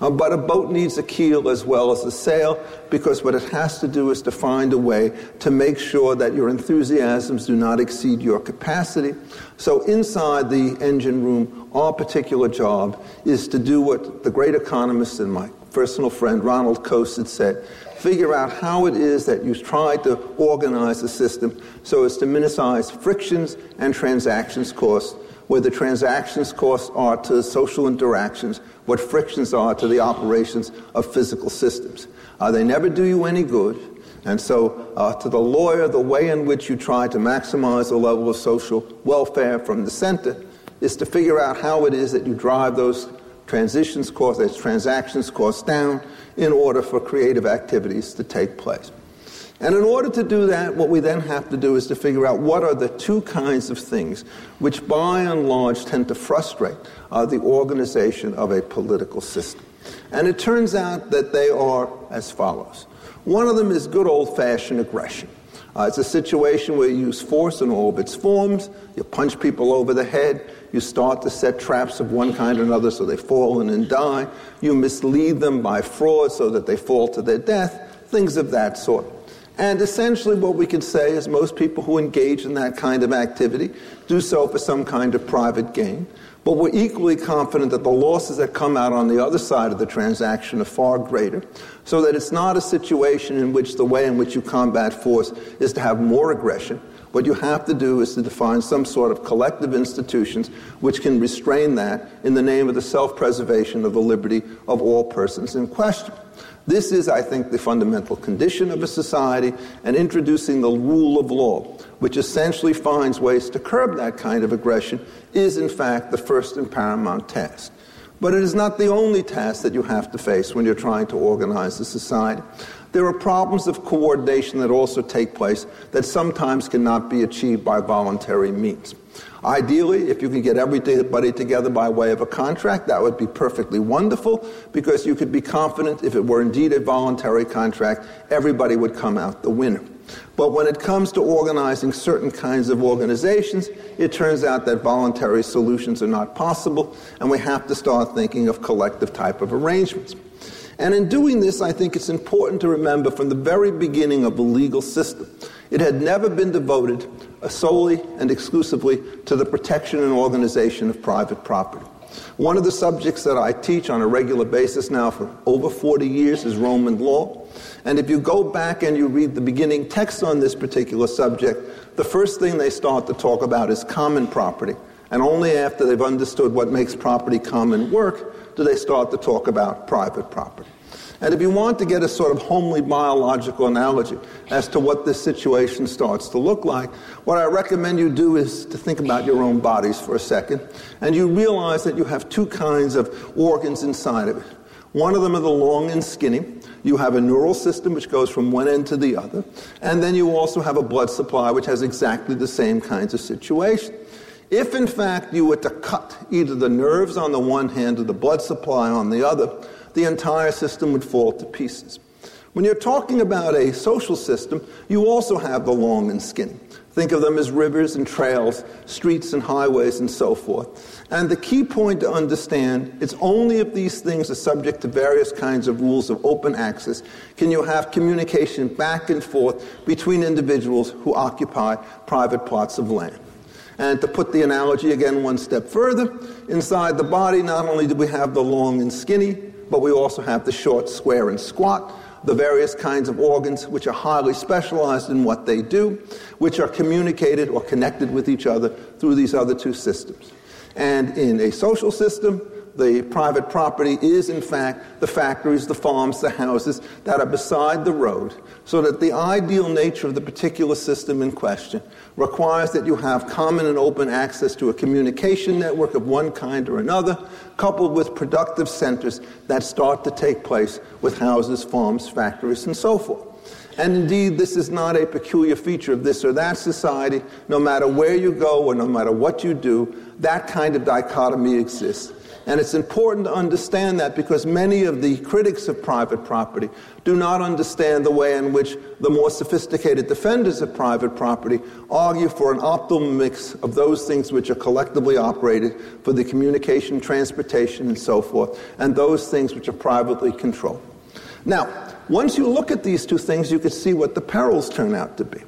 Uh, but a boat needs a keel as well as a sail because what it has to do is to find a way to make sure that your enthusiasms do not exceed your capacity. So, inside the engine room, our particular job is to do what the great economist and my personal friend Ronald Coase had said, figure out how it is that you try to organize the system so as to minimize frictions and transactions costs, where the transactions costs are to social interactions, what frictions are to the operations of physical systems. Uh, they never do you any good. And so, uh, to the lawyer, the way in which you try to maximize the level of social welfare from the center is to figure out how it is that you drive those transitions costs, those transactions costs down in order for creative activities to take place. And in order to do that, what we then have to do is to figure out what are the two kinds of things which, by and large, tend to frustrate uh, the organization of a political system. And it turns out that they are as follows. One of them is good old fashioned aggression. Uh, it's a situation where you use force in all of its forms, you punch people over the head, you start to set traps of one kind or another so they fall in and die, you mislead them by fraud so that they fall to their death, things of that sort. And essentially, what we can say is most people who engage in that kind of activity do so for some kind of private gain. But we're equally confident that the losses that come out on the other side of the transaction are far greater, so that it's not a situation in which the way in which you combat force is to have more aggression. What you have to do is to define some sort of collective institutions which can restrain that in the name of the self preservation of the liberty of all persons in question. This is, I think, the fundamental condition of a society, and introducing the rule of law, which essentially finds ways to curb that kind of aggression, is in fact the first and paramount task. But it is not the only task that you have to face when you're trying to organize a society. There are problems of coordination that also take place that sometimes cannot be achieved by voluntary means. Ideally, if you can get everybody together by way of a contract, that would be perfectly wonderful because you could be confident if it were indeed a voluntary contract, everybody would come out the winner. But when it comes to organizing certain kinds of organizations, it turns out that voluntary solutions are not possible, and we have to start thinking of collective type of arrangements. And in doing this, I think it's important to remember from the very beginning of the legal system, it had never been devoted uh, solely and exclusively to the protection and organization of private property. One of the subjects that I teach on a regular basis now for over 40 years is Roman law. And if you go back and you read the beginning text on this particular subject, the first thing they start to talk about is common property. And only after they've understood what makes property common work do they start to talk about private property. And if you want to get a sort of homely biological analogy as to what this situation starts to look like, what I recommend you do is to think about your own bodies for a second, and you realize that you have two kinds of organs inside of it. One of them are the long and skinny. You have a neural system which goes from one end to the other, and then you also have a blood supply which has exactly the same kinds of situation. If in fact you were to cut either the nerves on the one hand or the blood supply on the other, the entire system would fall to pieces. When you're talking about a social system, you also have the long and skinny. Think of them as rivers and trails, streets and highways, and so forth. And the key point to understand is only if these things are subject to various kinds of rules of open access can you have communication back and forth between individuals who occupy private parts of land. And to put the analogy again one step further, inside the body, not only do we have the long and skinny, but we also have the short, square, and squat, the various kinds of organs which are highly specialized in what they do, which are communicated or connected with each other through these other two systems. And in a social system, the private property is, in fact, the factories, the farms, the houses that are beside the road, so that the ideal nature of the particular system in question requires that you have common and open access to a communication network of one kind or another, coupled with productive centers that start to take place with houses, farms, factories, and so forth. And indeed, this is not a peculiar feature of this or that society. No matter where you go or no matter what you do, that kind of dichotomy exists. And it's important to understand that because many of the critics of private property do not understand the way in which the more sophisticated defenders of private property argue for an optimal mix of those things which are collectively operated for the communication, transportation, and so forth, and those things which are privately controlled. Now, once you look at these two things, you can see what the perils turn out to be.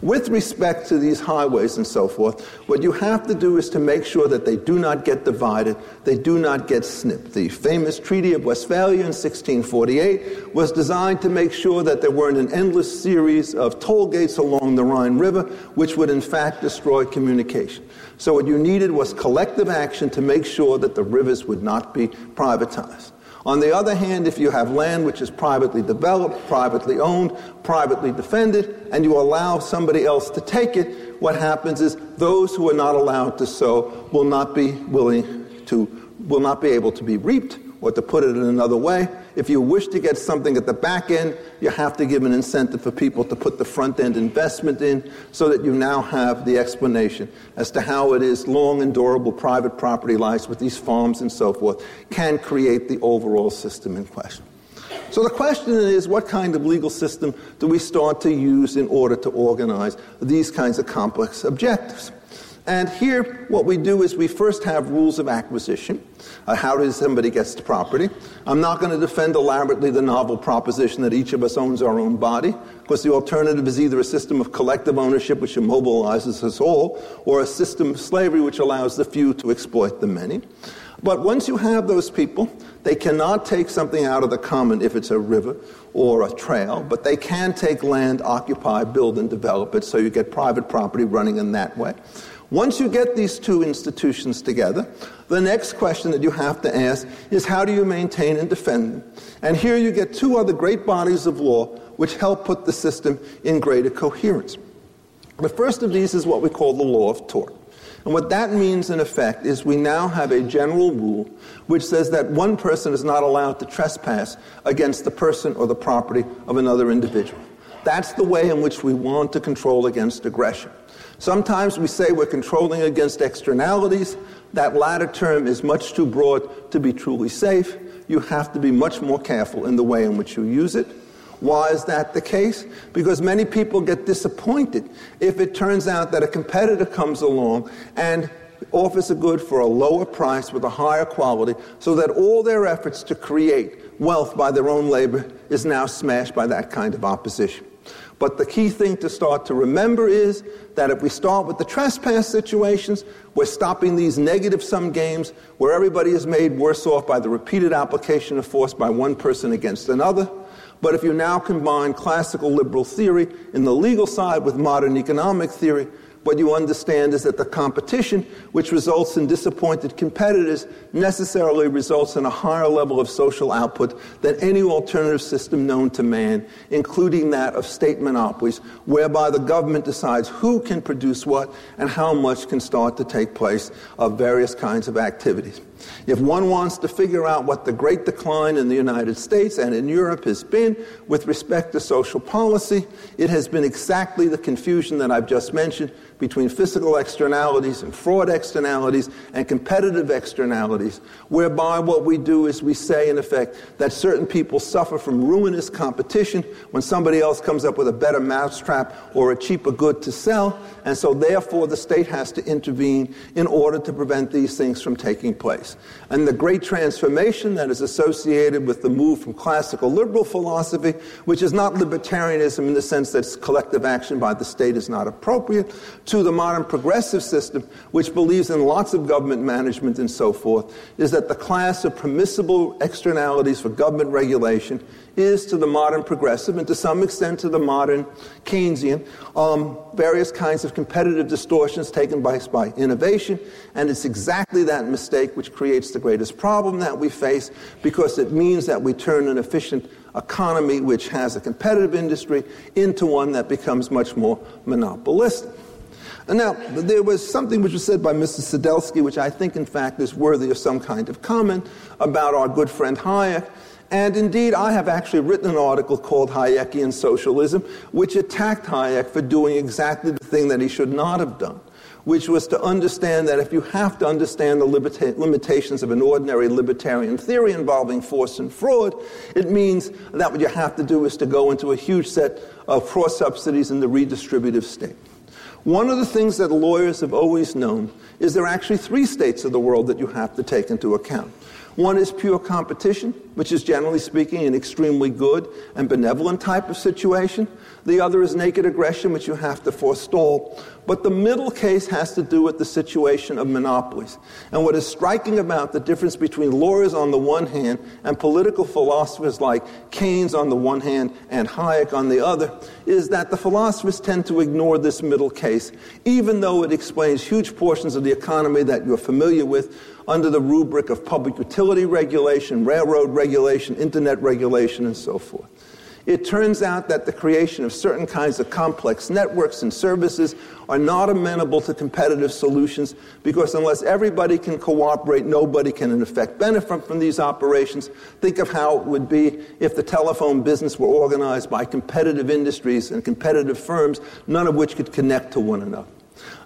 With respect to these highways and so forth, what you have to do is to make sure that they do not get divided, they do not get snipped. The famous Treaty of Westphalia in 1648 was designed to make sure that there weren't an endless series of toll gates along the Rhine River, which would in fact destroy communication. So what you needed was collective action to make sure that the rivers would not be privatized. On the other hand, if you have land which is privately developed, privately owned, privately defended, and you allow somebody else to take it, what happens is those who are not allowed to sow will not be willing to, will not be able to be reaped or to put it in another way, if you wish to get something at the back end, you have to give an incentive for people to put the front end investment in so that you now have the explanation as to how it is long and durable private property rights with these farms and so forth can create the overall system in question. So the question is what kind of legal system do we start to use in order to organize these kinds of complex objectives? And here, what we do is we first have rules of acquisition. Uh, how does somebody gets the property? I'm not going to defend elaborately the novel proposition that each of us owns our own body, because the alternative is either a system of collective ownership which immobilizes us all, or a system of slavery which allows the few to exploit the many. But once you have those people, they cannot take something out of the common if it's a river or a trail, but they can take land, occupy, build, and develop it, so you get private property running in that way. Once you get these two institutions together, the next question that you have to ask is how do you maintain and defend them? And here you get two other great bodies of law which help put the system in greater coherence. The first of these is what we call the law of tort. And what that means, in effect, is we now have a general rule which says that one person is not allowed to trespass against the person or the property of another individual. That's the way in which we want to control against aggression. Sometimes we say we're controlling against externalities. That latter term is much too broad to be truly safe. You have to be much more careful in the way in which you use it. Why is that the case? Because many people get disappointed if it turns out that a competitor comes along and offers a good for a lower price with a higher quality so that all their efforts to create wealth by their own labor is now smashed by that kind of opposition. But the key thing to start to remember is that if we start with the trespass situations, we're stopping these negative sum games where everybody is made worse off by the repeated application of force by one person against another. But if you now combine classical liberal theory in the legal side with modern economic theory, what you understand is that the competition, which results in disappointed competitors, necessarily results in a higher level of social output than any alternative system known to man, including that of state monopolies, whereby the government decides who can produce what and how much can start to take place of various kinds of activities. If one wants to figure out what the great decline in the United States and in Europe has been with respect to social policy, it has been exactly the confusion that I've just mentioned between physical externalities and fraud externalities and competitive externalities, whereby what we do is we say, in effect, that certain people suffer from ruinous competition when somebody else comes up with a better mousetrap or a cheaper good to sell, and so therefore the state has to intervene in order to prevent these things from taking place. Yes. And the great transformation that is associated with the move from classical liberal philosophy, which is not libertarianism in the sense that collective action by the state is not appropriate, to the modern progressive system, which believes in lots of government management and so forth, is that the class of permissible externalities for government regulation is to the modern progressive and to some extent to the modern Keynesian um, various kinds of competitive distortions taken by, by innovation. And it's exactly that mistake which creates the greatest problem that we face because it means that we turn an efficient economy which has a competitive industry into one that becomes much more monopolistic. And now, there was something which was said by Mr. Skidelsky, which I think, in fact, is worthy of some kind of comment about our good friend Hayek. And indeed, I have actually written an article called Hayekian Socialism, which attacked Hayek for doing exactly the thing that he should not have done, which was to understand that if you have to understand the limita- limitations of an ordinary libertarian theory involving force and fraud, it means that what you have to do is to go into a huge set of cross subsidies in the redistributive state. One of the things that lawyers have always known is there are actually three states of the world that you have to take into account. One is pure competition, which is generally speaking an extremely good and benevolent type of situation. The other is naked aggression, which you have to forestall. But the middle case has to do with the situation of monopolies. And what is striking about the difference between lawyers on the one hand and political philosophers like Keynes on the one hand and Hayek on the other is that the philosophers tend to ignore this middle case, even though it explains huge portions of the economy that you're familiar with under the rubric of public utility regulation, railroad regulation, internet regulation, and so forth. It turns out that the creation of certain kinds of complex networks and services are not amenable to competitive solutions because unless everybody can cooperate, nobody can in effect benefit from these operations. Think of how it would be if the telephone business were organized by competitive industries and competitive firms, none of which could connect to one another.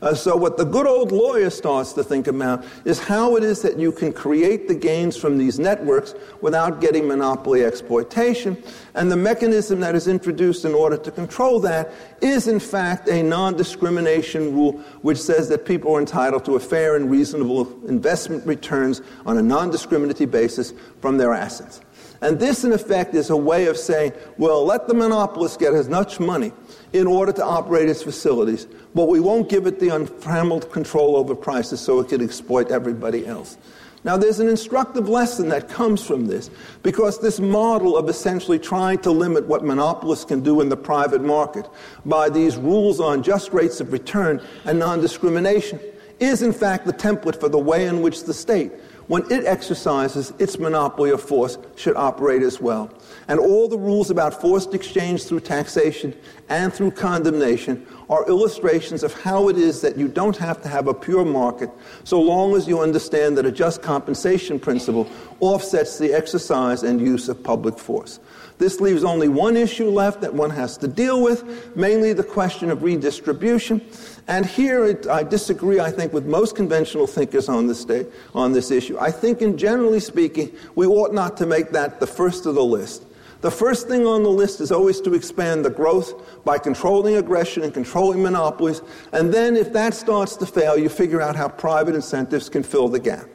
Uh, so, what the good old lawyer starts to think about is how it is that you can create the gains from these networks without getting monopoly exploitation. And the mechanism that is introduced in order to control that is, in fact, a non discrimination rule which says that people are entitled to a fair and reasonable investment returns on a non discriminative basis from their assets. And this, in effect, is a way of saying, well, let the monopolist get as much money in order to operate its facilities, but we won't give it the untrammeled control over prices so it can exploit everybody else. Now, there's an instructive lesson that comes from this because this model of essentially trying to limit what monopolists can do in the private market by these rules on just rates of return and non discrimination is, in fact, the template for the way in which the state when it exercises its monopoly of force, should operate as well. And all the rules about forced exchange through taxation and through condemnation are illustrations of how it is that you don't have to have a pure market so long as you understand that a just compensation principle offsets the exercise and use of public force. This leaves only one issue left that one has to deal with, mainly the question of redistribution. And here it, I disagree, I think, with most conventional thinkers on this, day, on this issue. I think, in generally speaking, we ought not to make that the first of the list. The first thing on the list is always to expand the growth by controlling aggression and controlling monopolies. And then, if that starts to fail, you figure out how private incentives can fill the gap.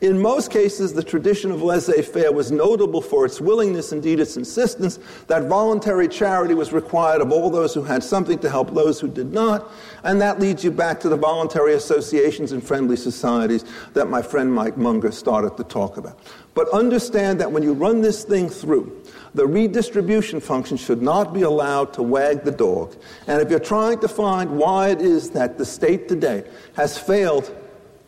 In most cases, the tradition of laissez faire was notable for its willingness, indeed its insistence, that voluntary charity was required of all those who had something to help those who did not. And that leads you back to the voluntary associations and friendly societies that my friend Mike Munger started to talk about. But understand that when you run this thing through, the redistribution function should not be allowed to wag the dog. And if you're trying to find why it is that the state today has failed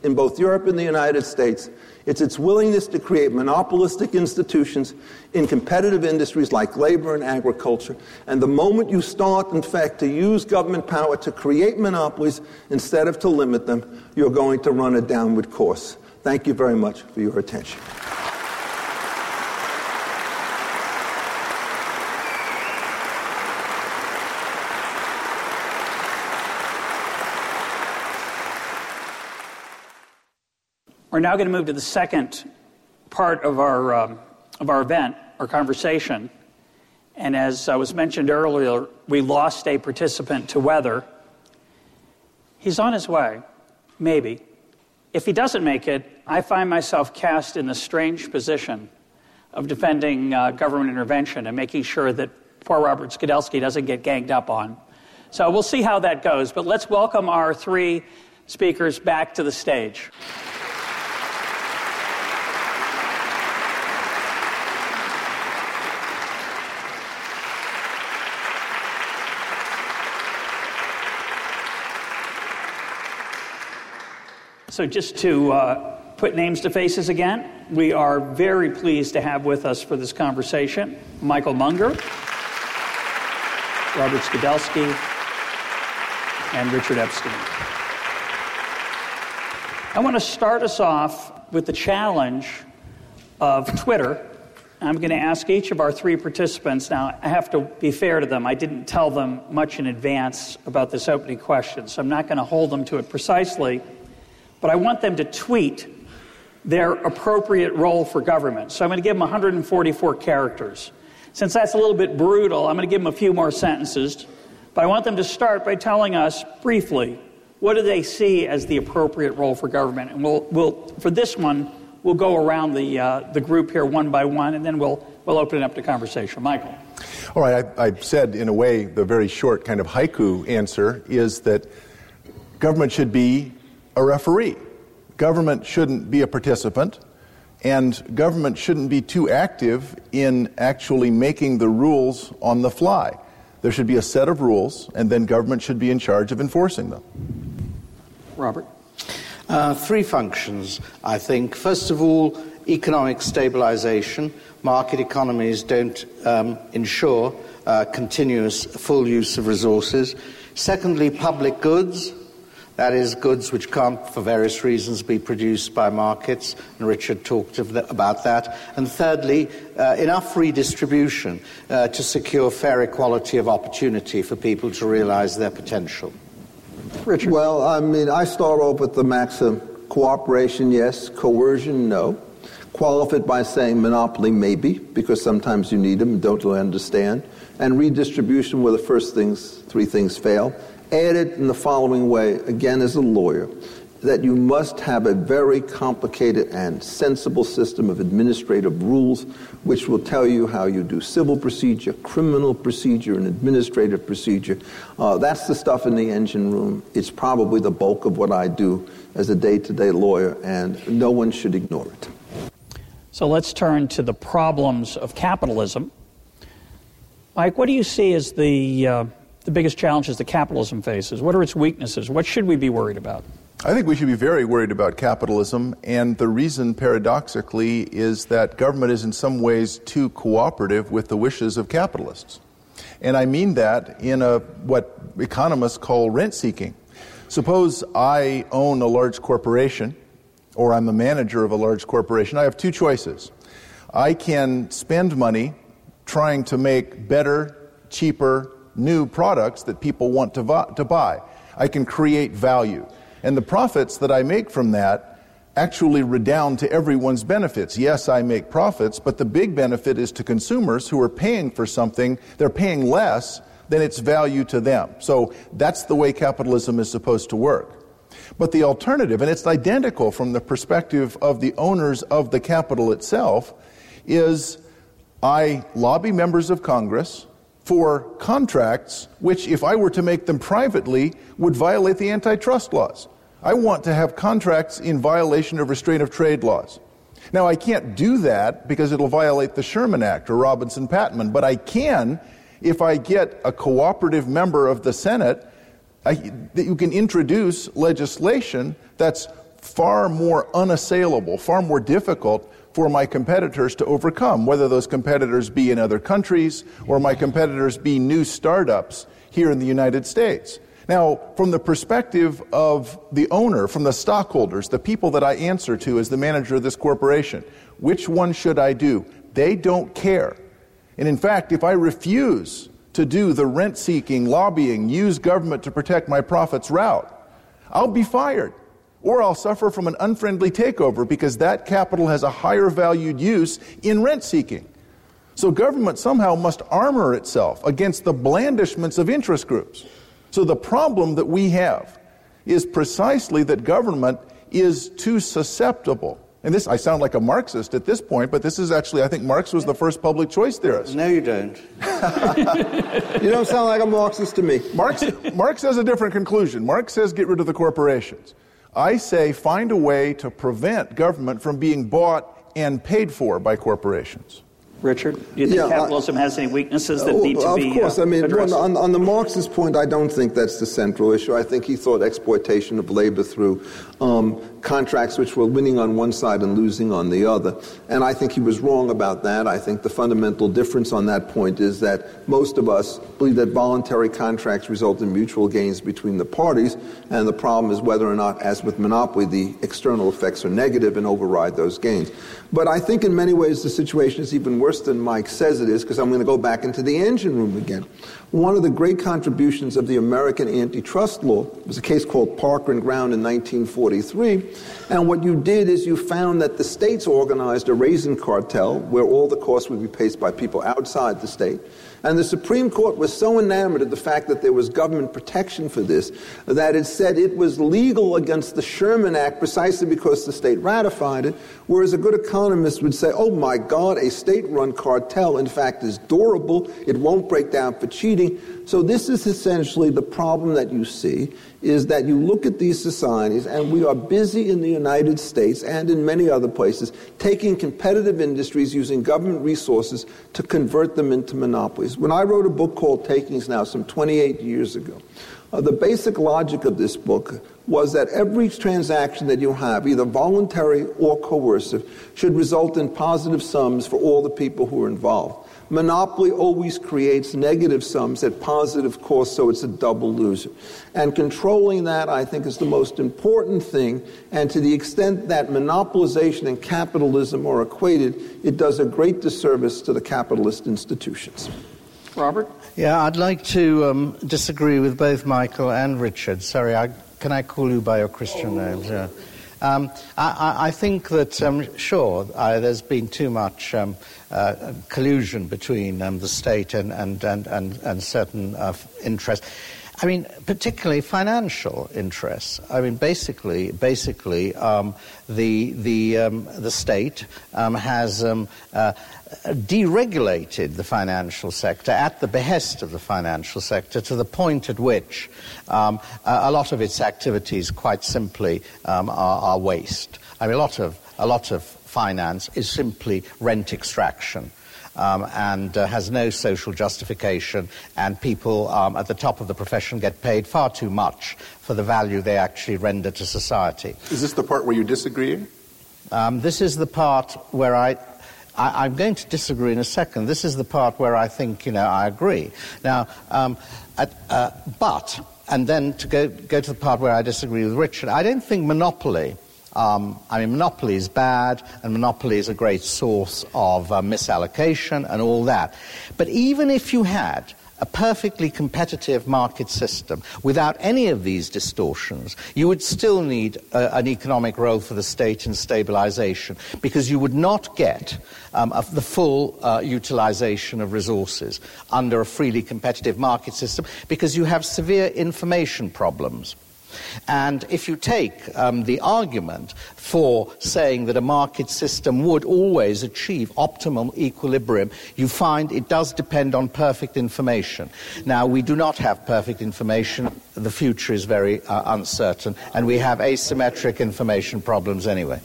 in both Europe and the United States it's its willingness to create monopolistic institutions in competitive industries like labor and agriculture. And the moment you start, in fact, to use government power to create monopolies instead of to limit them, you're going to run a downward course. Thank you very much for your attention. We're now going to move to the second part of our, um, of our event, our conversation. And as I was mentioned earlier, we lost a participant to weather. He's on his way, maybe. If he doesn't make it, I find myself cast in the strange position of defending uh, government intervention and making sure that poor Robert Skidelsky doesn't get ganged up on. So we'll see how that goes. But let's welcome our three speakers back to the stage. So, just to uh, put names to faces again, we are very pleased to have with us for this conversation Michael Munger, Robert Skidelsky, and Richard Epstein. I want to start us off with the challenge of Twitter. I'm going to ask each of our three participants. Now, I have to be fair to them. I didn't tell them much in advance about this opening question, so I'm not going to hold them to it precisely but I want them to tweet their appropriate role for government. So I'm going to give them 144 characters. Since that's a little bit brutal, I'm going to give them a few more sentences. But I want them to start by telling us briefly what do they see as the appropriate role for government. And we'll, we'll for this one, we'll go around the, uh, the group here one by one, and then we'll, we'll open it up to conversation. Michael. All right, I, I said in a way the very short kind of haiku answer is that government should be a referee. Government shouldn't be a participant, and government shouldn't be too active in actually making the rules on the fly. There should be a set of rules, and then government should be in charge of enforcing them. Robert? Uh, three functions, I think. First of all, economic stabilization. Market economies don't um, ensure uh, continuous full use of resources. Secondly, public goods. That is, goods which can't, for various reasons, be produced by markets, and Richard talked the, about that. And thirdly, uh, enough redistribution uh, to secure fair equality of opportunity for people to realize their potential. Richard? Well, I mean, I start off with the maxim cooperation, yes, coercion, no. Qualify it by saying monopoly, maybe, because sometimes you need them and don't really understand. And redistribution, where the first things, three things fail added in the following way, again as a lawyer, that you must have a very complicated and sensible system of administrative rules which will tell you how you do civil procedure, criminal procedure, and administrative procedure. Uh, that's the stuff in the engine room. It's probably the bulk of what I do as a day to day lawyer, and no one should ignore it. So let's turn to the problems of capitalism. Mike, what do you see as the uh, the biggest challenges that capitalism faces? What are its weaknesses? What should we be worried about? I think we should be very worried about capitalism, and the reason, paradoxically, is that government is in some ways too cooperative with the wishes of capitalists. And I mean that in a what economists call rent seeking. Suppose I own a large corporation, or I'm a manager of a large corporation. I have two choices. I can spend money trying to make better, cheaper, new products that people want to, to buy. I can create value. And the profits that I make from that actually redound to everyone's benefits. Yes, I make profits, but the big benefit is to consumers who are paying for something, they're paying less than its value to them. So that's the way capitalism is supposed to work. But the alternative, and it's identical from the perspective of the owners of the capital itself, is I lobby members of Congress for contracts which, if I were to make them privately, would violate the antitrust laws. I want to have contracts in violation of restraint of trade laws. Now, I can't do that because it'll violate the Sherman Act or Robinson Patman, but I can if I get a cooperative member of the Senate I, that you can introduce legislation that's far more unassailable, far more difficult for my competitors to overcome, whether those competitors be in other countries or my competitors be new startups here in the United States. Now, from the perspective of the owner, from the stockholders, the people that I answer to as the manager of this corporation, which one should I do? They don't care. And in fact, if I refuse to do the rent seeking, lobbying, use government to protect my profits route, I'll be fired or I'll suffer from an unfriendly takeover because that capital has a higher valued use in rent seeking. So government somehow must armor itself against the blandishments of interest groups. So the problem that we have is precisely that government is too susceptible. And this, I sound like a Marxist at this point, but this is actually, I think Marx was the first public choice theorist. No, you don't. you don't sound like a Marxist to me. Marx, Marx has a different conclusion. Marx says get rid of the corporations. I say find a way to prevent government from being bought and paid for by corporations. Richard, do you think yeah, capitalism I, has any weaknesses that uh, need to of be Of course. Uh, I mean, on, on, the Marxist point, I don't think that's the central issue. I think he thought exploitation of labor through um, contracts which were winning on one side and losing on the other. And I think he was wrong about that. I think the fundamental difference on that point is that most of us believe that voluntary contracts result in mutual gains between the parties, and the problem is whether or not, as with monopoly, the external effects are negative and override those gains. But I think in many ways the situation is even worse than Mike says it is, because I'm going to go back into the engine room again. One of the great contributions of the American antitrust law was a case called Parker and Brown in 1943. And what you did is you found that the states organized a raisin cartel where all the costs would be paid by people outside the state. And the Supreme Court was so enamored of the fact that there was government protection for this that it said it was legal against the Sherman Act precisely because the state ratified it, whereas a good economist would say, oh my God, a state run cartel, in fact, is durable, it won't break down for cheating. So this is essentially the problem that you see is that you look at these societies and we are busy in the United States and in many other places taking competitive industries using government resources to convert them into monopolies. When I wrote a book called Takings now some 28 years ago, uh, the basic logic of this book was that every transaction that you have, either voluntary or coercive, should result in positive sums for all the people who are involved. Monopoly always creates negative sums at positive cost, so it's a double loser. And controlling that, I think, is the most important thing. And to the extent that monopolization and capitalism are equated, it does a great disservice to the capitalist institutions. Robert? Yeah, I'd like to um, disagree with both Michael and Richard. Sorry, I, can I call you by your Christian names? Yeah. Um, I, I, think that, um, sure, uh, there's been too much um, uh, collusion between um, the state and, and, and, and, and certain uh, interests. I mean, particularly financial interests. I mean, basically, basically, um, the the um, the state um, has um, uh, deregulated the financial sector at the behest of the financial sector to the point at which um, a lot of its activities, quite simply, um, are, are waste. I mean, a lot of a lot of finance is simply rent extraction um, and uh, has no social justification, and people um, at the top of the profession get paid far too much for the value they actually render to society. Is this the part where you disagree? Um, this is the part where I, I, am going to disagree in a second. This is the part where I think, you know, I agree. Now, um, at, uh, but, and then to go, go to the part where I disagree with Richard, I don't think monopoly um, I mean, monopoly is bad, and monopoly is a great source of uh, misallocation and all that. But even if you had a perfectly competitive market system without any of these distortions, you would still need uh, an economic role for the state in stabilization because you would not get um, a, the full uh, utilization of resources under a freely competitive market system because you have severe information problems. And if you take um, the argument for saying that a market system would always achieve optimum equilibrium, you find it does depend on perfect information. Now, we do not have perfect information. The future is very uh, uncertain, and we have asymmetric information problems anyway.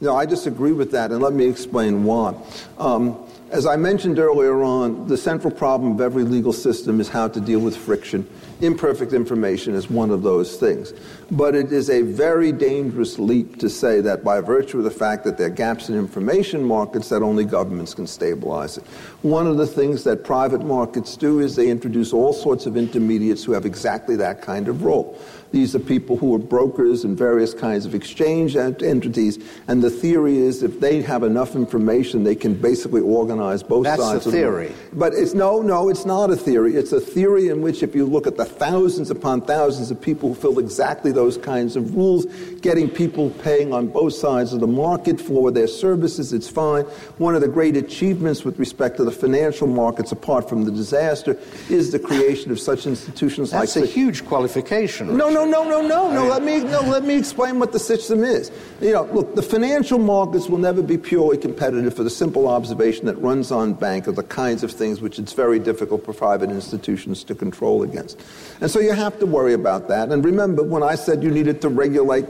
No, I disagree with that, and let me explain why. Um, as I mentioned earlier on, the central problem of every legal system is how to deal with friction. Imperfect information is one of those things. But it is a very dangerous leap to say that by virtue of the fact that there are gaps in information markets, that only governments can stabilize it. One of the things that private markets do is they introduce all sorts of intermediates who have exactly that kind of role. These are people who are brokers and various kinds of exchange entities. And the theory is if they have enough information, they can basically organize both That's sides. That's a theory. But it's no, no, it's not a theory. It's a theory in which if you look at the thousands upon thousands of people who fill exactly those kinds of rules, getting people paying on both sides of the market for their services, it's fine. One of the great achievements with respect to the financial markets, apart from the disaster, is the creation of such institutions That's like. That's a huge qualification. No, no, no, no, no, no, no. Let me, no. Let me explain what the system is. You know, look, the financial markets will never be purely competitive for the simple observation that runs on bank are the kinds of things which it's very difficult for private institutions to control against. And so you have to worry about that. And remember, when I said you needed to regulate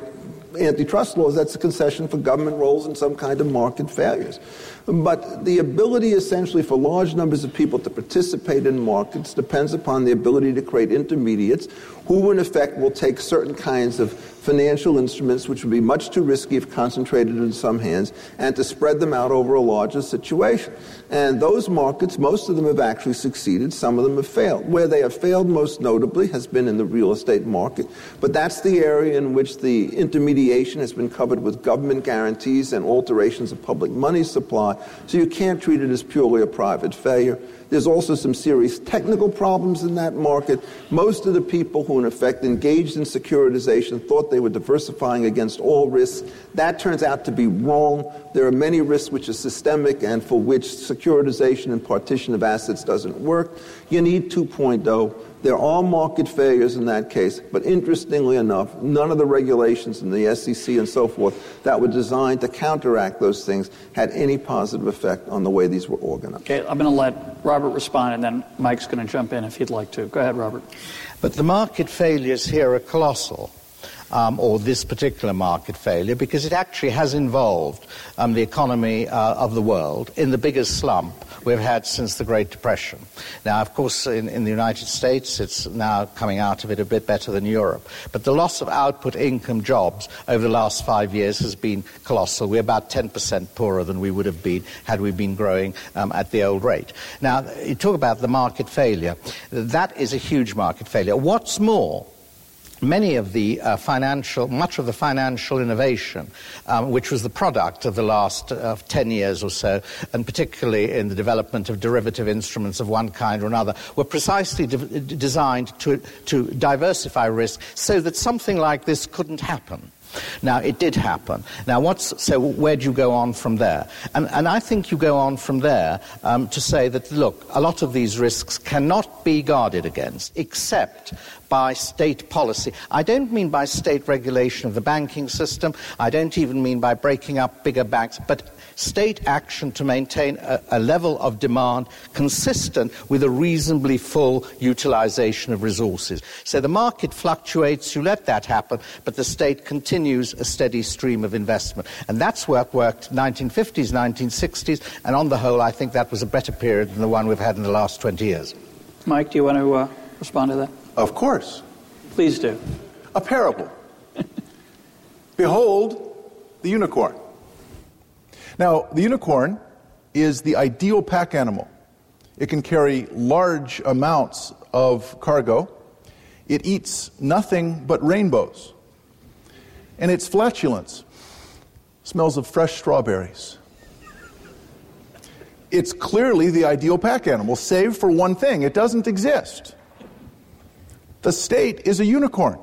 antitrust laws, that's a concession for government roles and some kind of market failures. But the ability essentially for large numbers of people to participate in markets depends upon the ability to create intermediates who, in effect, will take certain kinds of financial instruments, which would be much too risky if concentrated in some hands, and to spread them out over a larger situation. And those markets, most of them have actually succeeded, some of them have failed. Where they have failed most notably has been in the real estate market, but that's the area in which the intermediation has been covered with government guarantees and alterations of public money supply, so you can't treat it as purely a private failure. There's also some serious technical problems in that market. Most of the people who, in effect, engaged in securitization thought they were diversifying against all risks. That turns out to be wrong. There are many risks which are systemic and for which securitization and partition of assets doesn't work. You need 2.0. There are market failures in that case, but interestingly enough, none of the regulations in the SEC and so forth that were designed to counteract those things had any positive effect on the way these were organized. Okay, I'm going to let Robert respond, and then Mike's going to jump in if he'd like to. Go ahead, Robert. But the market failures here are colossal. Um, or this particular market failure, because it actually has involved um, the economy uh, of the world in the biggest slump we've had since the Great Depression. Now, of course, in, in, the United States, it's now coming out of it a bit better than Europe. But the loss of output income jobs over the last five years has been colossal. We're about 10% poorer than we would have been had we been growing um, at the old rate. Now, you talk about the market failure. That is a huge market failure. What's more, many of the uh, financial, much of the financial innovation, um, which was the product of the last uh, 10 years or so, and particularly in the development of derivative instruments of one kind or another, were precisely de- designed to, to diversify risk so that something like this couldn't happen. Now, it did happen. Now, what's, so where do you go on from there? And, and I think you go on from there um, to say that, look, a lot of these risks cannot be guarded against except by state policy. I don't mean by state regulation of the banking system. I don't even mean by breaking up bigger banks, but state action to maintain a, a, level of demand consistent with a reasonably full utilization of resources. So the market fluctuates, you let that happen, but the state continues a steady stream of investment. And that's what worked 1950s, 1960s, and on the whole, I think that was a better period than the one we've had in the last 20 years. Mike, do you want to uh, respond to that? Of course. Please do. A parable. Behold the unicorn. Now, the unicorn is the ideal pack animal. It can carry large amounts of cargo. It eats nothing but rainbows. And its flatulence smells of fresh strawberries. It's clearly the ideal pack animal, save for one thing it doesn't exist. The state is a unicorn.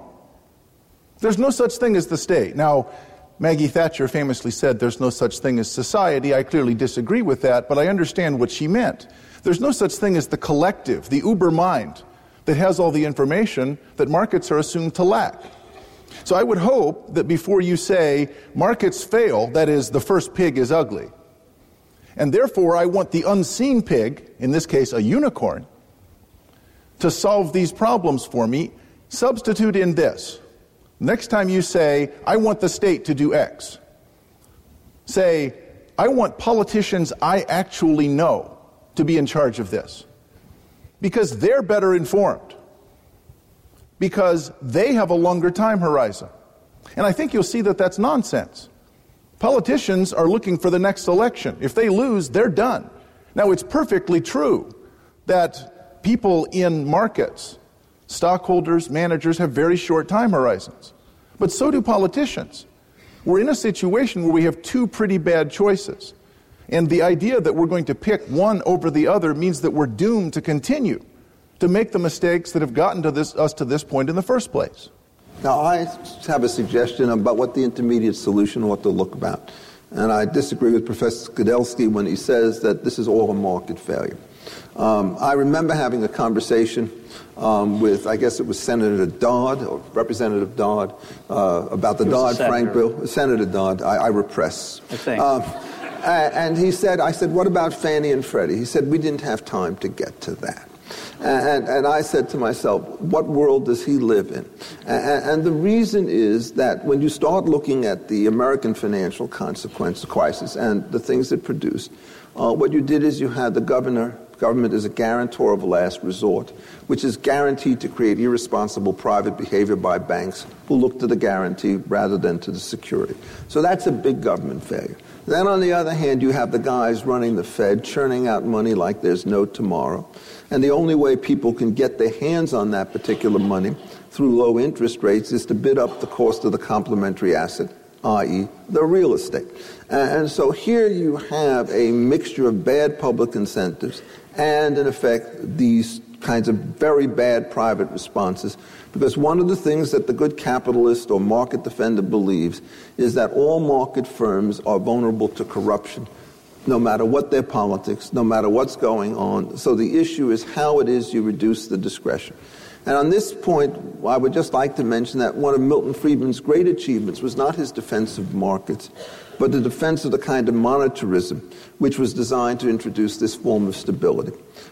There's no such thing as the state. Now, Maggie Thatcher famously said there's no such thing as society. I clearly disagree with that, but I understand what she meant. There's no such thing as the collective, the uber mind, that has all the information that markets are assumed to lack. So I would hope that before you say markets fail, that is, the first pig is ugly, and therefore I want the unseen pig, in this case a unicorn, to solve these problems for me, substitute in this. Next time you say, I want the state to do X, say, I want politicians I actually know to be in charge of this. Because they're better informed. Because they have a longer time horizon. And I think you'll see that that's nonsense. Politicians are looking for the next election. If they lose, they're done. Now, it's perfectly true that people in markets Stockholders, managers have very short time horizons. But so do politicians. We're in a situation where we have two pretty bad choices. And the idea that we're going to pick one over the other means that we're doomed to continue to make the mistakes that have gotten to this, us to this point in the first place. Now, I have a suggestion about what the intermediate solution ought to look about. And I disagree with Professor Skidelsky when he says that this is all a market failure. Um, I remember having a conversation um, with, I guess it was Senator Dodd or Representative Dodd uh, about the Dodd Frank bill. Senator Dodd, I, I repress. I think. Um, and he said, I said, what about Fannie and Freddie? He said, we didn't have time to get to that. And, and, I said to myself, what world does he live in? And, and, the reason is that when you start looking at the American financial consequence crisis and the things it produced, uh, what you did is you had the governor government is a guarantor of last resort, which is guaranteed to create irresponsible private behavior by banks who look to the guarantee rather than to the security. So that's a big government failure. Then, on the other hand, you have the guys running the Fed, churning out money like there's no tomorrow. And the only way people can get their hands on that particular money through low interest rates is to bid up the cost of the complementary asset, i.e., the real estate. And so here you have a mixture of bad public incentives and, in effect, these kinds of very bad private responses. Because one of the things that the good capitalist or market defender believes is that all market firms are vulnerable to corruption, no matter what their politics, no matter what's going on. So the issue is how it is you reduce the discretion. And on this point, I would just like to mention that one of Milton Friedman's great achievements was not his defense of markets, but the defense of the kind of monetarism which was designed to introduce this form of stability,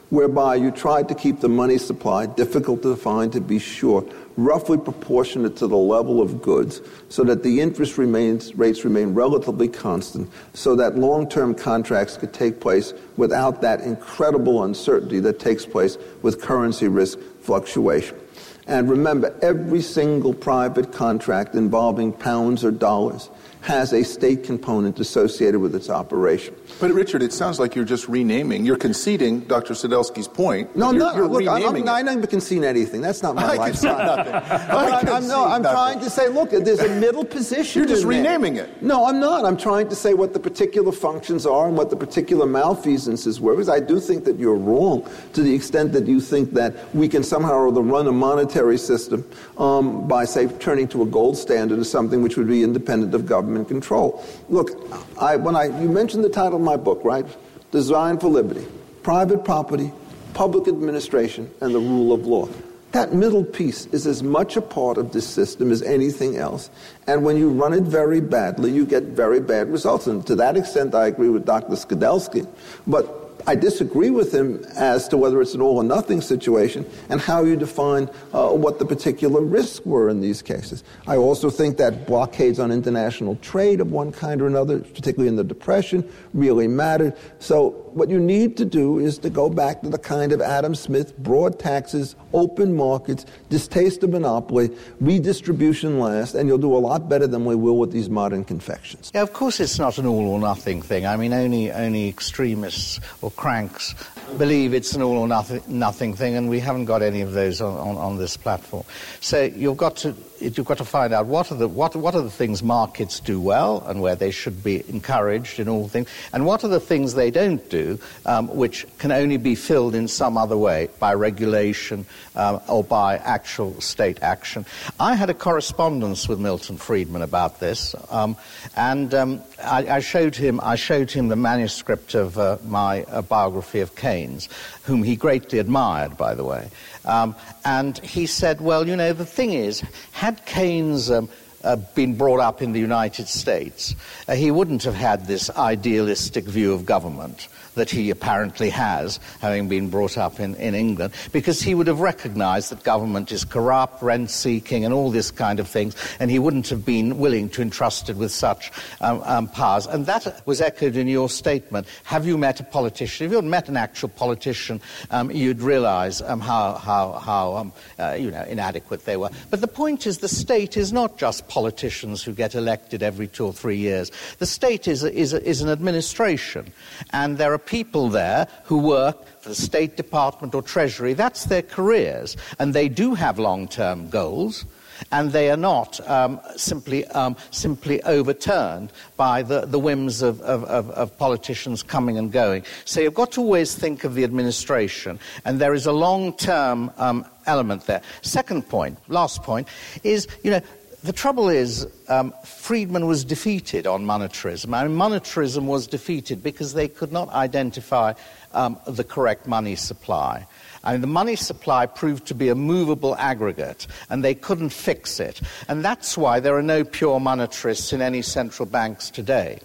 whereby you tried to keep the money supply, difficult to define to be sure, roughly proportionate to the level of goods, so that the interest remains, rates remain relatively constant, so that long term contracts could take place without that incredible uncertainty that takes place with currency risk fluctuation. And remember, every single private contract involving pounds or dollars has a state component associated with its operation. But Richard, it sounds like you're just renaming. You're conceding Dr. Skidelsky's point. No, no. You're look, I'm, I'm, it. not conceding anything. That's not my I life. concede nothing. I I'm, I'm, no, I'm concede trying to say, look, there's a middle position. You're just renaming it. No, I'm not. I'm trying to say what the particular functions are and what the particular malfeasances were. Because I do think that you're wrong to the extent that you think that we can somehow or other run a monetary system um, by, say, turning to a gold standard or something which would be independent of government control. Look, I, when I you mentioned the title of my book, right? Design for Liberty, private property, public administration, and the rule of law. That middle piece is as much a part of this system as anything else. And when you run it very badly, you get very bad results. And to that extent, I agree with Dr. Skidelsky. But I disagree with him as to whether it's an all or nothing situation and how you define uh, what the particular risks were in these cases. I also think that blockades on international trade of one kind or another, particularly in the Depression, really mattered. So, what you need to do is to go back to the kind of Adam Smith broad taxes, open markets, distaste of monopoly, redistribution last, and you'll do a lot better than we will with these modern confections. Yeah, of course, it's not an all or nothing thing. I mean, only only extremists or cranks believe it's an all or nothing, nothing thing, and we haven't got any of those on, on, on this platform. So you've got to you've got to find out what are the what what are the things markets do well and where they should be encouraged in all things, and what are the things they don't do, um, which can only be filled in some other way by regulation um, or by actual state action. I had a correspondence with Milton Friedman about this, um, and um, I, I, showed him I showed him the manuscript of uh, my uh, biography of Keynes, whom he greatly admired, by the way. Um, and he said, "Well, you know, the thing is, had Keynes." Um, uh, been brought up in the United States, uh, he wouldn't have had this idealistic view of government that he apparently has, having been brought up in, in England, because he would have recognized that government is corrupt, rent seeking, and all this kind of things, and he wouldn't have been willing to entrust it with such um, um, powers. And that was echoed in your statement. Have you met a politician? If you had met an actual politician, um, you'd realize um, how, how, how um, uh, you know, inadequate they were. But the point is, the state is not just politicians who get elected every two or three years. The state is, a, is, a, is an administration, and there are people there who work for the State Department or Treasury. That's their careers. And they do have long term goals. And they are not um, simply, um, simply overturned by the, the whims of, of, of, of, politicians coming and going. So you've got to always think of the administration, and there is a long term um, element there. Second point, last point, is you know, the trouble is, um, Friedman was defeated on monetarism. I mean, monetarism was defeated because they could not identify um, the correct money supply. I mean, the money supply proved to be a movable aggregate, and they couldn't fix it. And that's why there are no pure monetarists in any central banks today.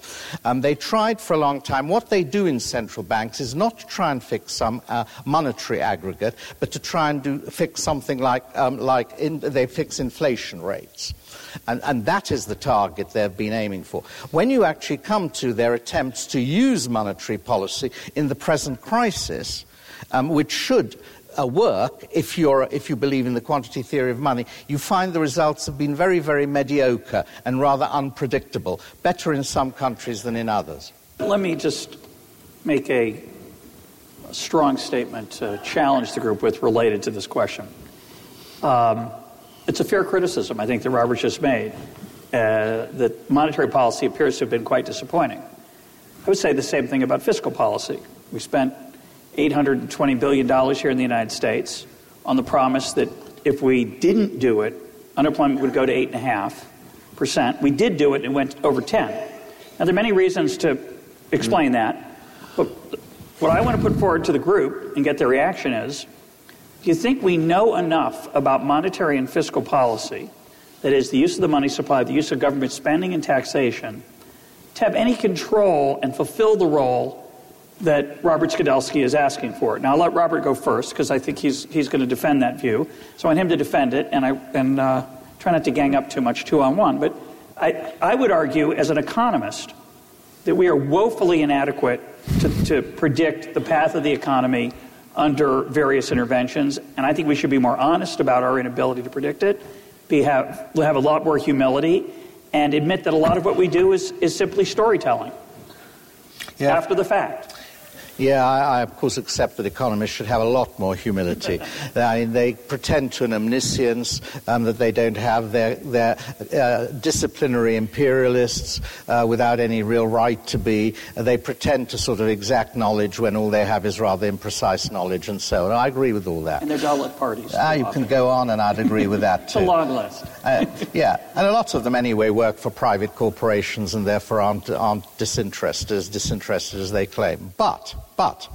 Um, they tried for a long time. What they do in central banks is not to try and fix some uh, monetary aggregate, but to try and do, fix something like, um, like in, they fix inflation rates. And, and, that is the target they've been aiming for. When you actually come to their attempts to use monetary policy in the present crisis, um, which should uh, work if, if you believe in the quantity theory of money, you find the results have been very, very mediocre and rather unpredictable, better in some countries than in others. Let me just make a, a strong statement to challenge the group with related to this question. Um, it's a fair criticism, I think, that Robert just made. Uh, that monetary policy appears to have been quite disappointing. I would say the same thing about fiscal policy. We spent $820 billion here in the United States on the promise that if we didn't do it, unemployment would go to 8.5%. We did do it and it went over 10. Now, there are many reasons to explain that, but what I want to put forward to the group and get their reaction is do you think we know enough about monetary and fiscal policy, that is, the use of the money supply, the use of government spending and taxation, to have any control and fulfill the role that Robert Skidelsky is asking for. Now, I'll let Robert go first because I think he's, he's going to defend that view. So I want him to defend it, and I and uh, try not to gang up too much two on one. But I, I would argue, as an economist, that we are woefully inadequate to, to predict the path of the economy under various interventions, and I think we should be more honest about our inability to predict it. Be have, have a lot more humility and admit that a lot of what we do is, is simply storytelling yeah. after the fact. Yeah, I, I, of course accept that economists should have a lot more humility. I mean, they pretend to an omniscience um, that they don't have. They're, they're uh, disciplinary imperialists uh, without any real right to be. They pretend to sort of exact knowledge when all they have is rather imprecise knowledge and so on. I agree with all that. And they're dull at parties. Ah, you can go on, and I'd agree with that too. it's a long list. Uh, yeah, and a lot of them anyway work for private corporations and therefore aren't, aren't disinterested, as disinterested as they claim. But but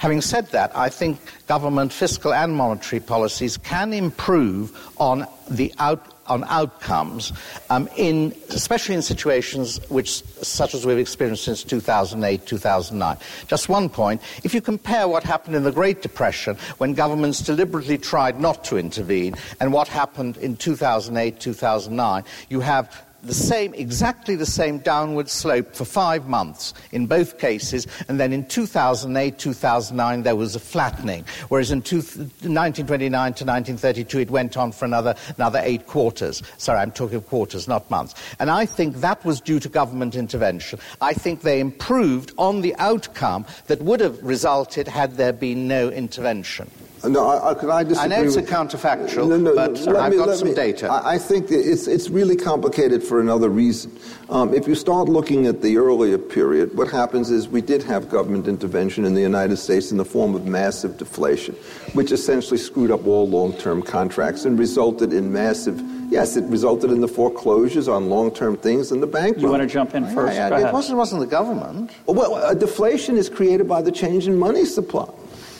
having said that, I think government fiscal and monetary policies can improve on the out, on outcomes, um, in, especially in situations which, such as we've experienced since 2008, 2009. Just one point, if you compare what happened in the Great Depression when governments deliberately tried not to intervene and what happened in 2008, 2009, you have the same, exactly the same downward slope for five months in both cases, and then in 2008, 2009, there was a flattening. Whereas in two, 1929 to 1932, it went on for another, another eight quarters. Sorry, I'm talking quarters, not months. And I think that was due to government intervention. I think they improved on the outcome that would have resulted had there been no intervention. No, I, I, can I disagree? I know it's a counterfactual, no, no, but I've me, got some me, data. I, I, think it's, it's really complicated for another reason. Um, if you start looking at the earlier period, what happens is we did have government intervention in the United States in the form of massive deflation, which essentially screwed up all long-term contracts and resulted in massive Yes, it resulted in the foreclosures on long-term things and the bank. You want to jump in first? Yeah, yeah. It wasn't, wasn't the government. Well, deflation is created by the change in money supply.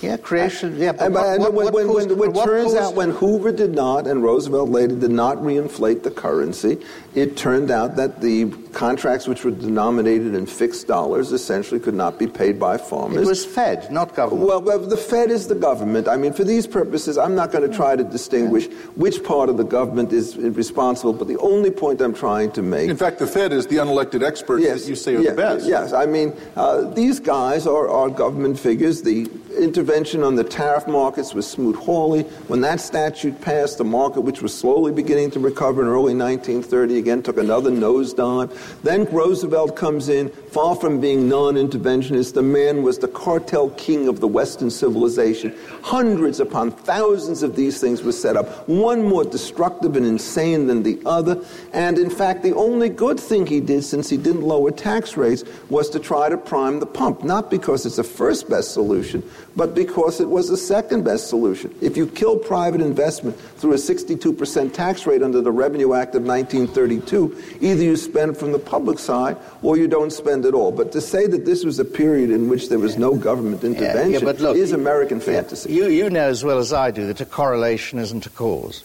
Yeah, creation. Yeah, but what, what, when, when, caused, when, it turns out when Hoover did not and Roosevelt later did not reinflate the currency, it turned out that the contracts which were denominated in fixed dollars essentially could not be paid by farmers. It was Fed, not government. Well, well the Fed is the government. I mean, for these purposes, I'm not going to try to distinguish which part of the government is responsible, but the only point I'm trying to make. In fact, the Fed is the unelected experts yes, that you say are yes, the best. Yes, I mean, uh, these guys are, are government figures. The intervention on the tariff markets was Smoot-Hawley. When that statute passed, the market, which was slowly beginning to recover in early 1930, again took another nosedive. Then Roosevelt comes in, far from being non-interventionist. The man was the cartel king of the Western civilization. Hundreds upon thousands of these things were set up, one more destructive and insane than the other. And in fact, the only good thing he did, since he didn't lower tax rates, was to try to prime the pump. Not because it's the first best solution, but because it was the second best solution. If you kill private investment through a 62% tax rate under the Revenue Act of 1932, either you spend from the public side or you don't spend at all. But to say that this was a period in which there was no government intervention yeah, yeah, look, is American fantasy. You, you know as well as I do that a correlation isn't a cause.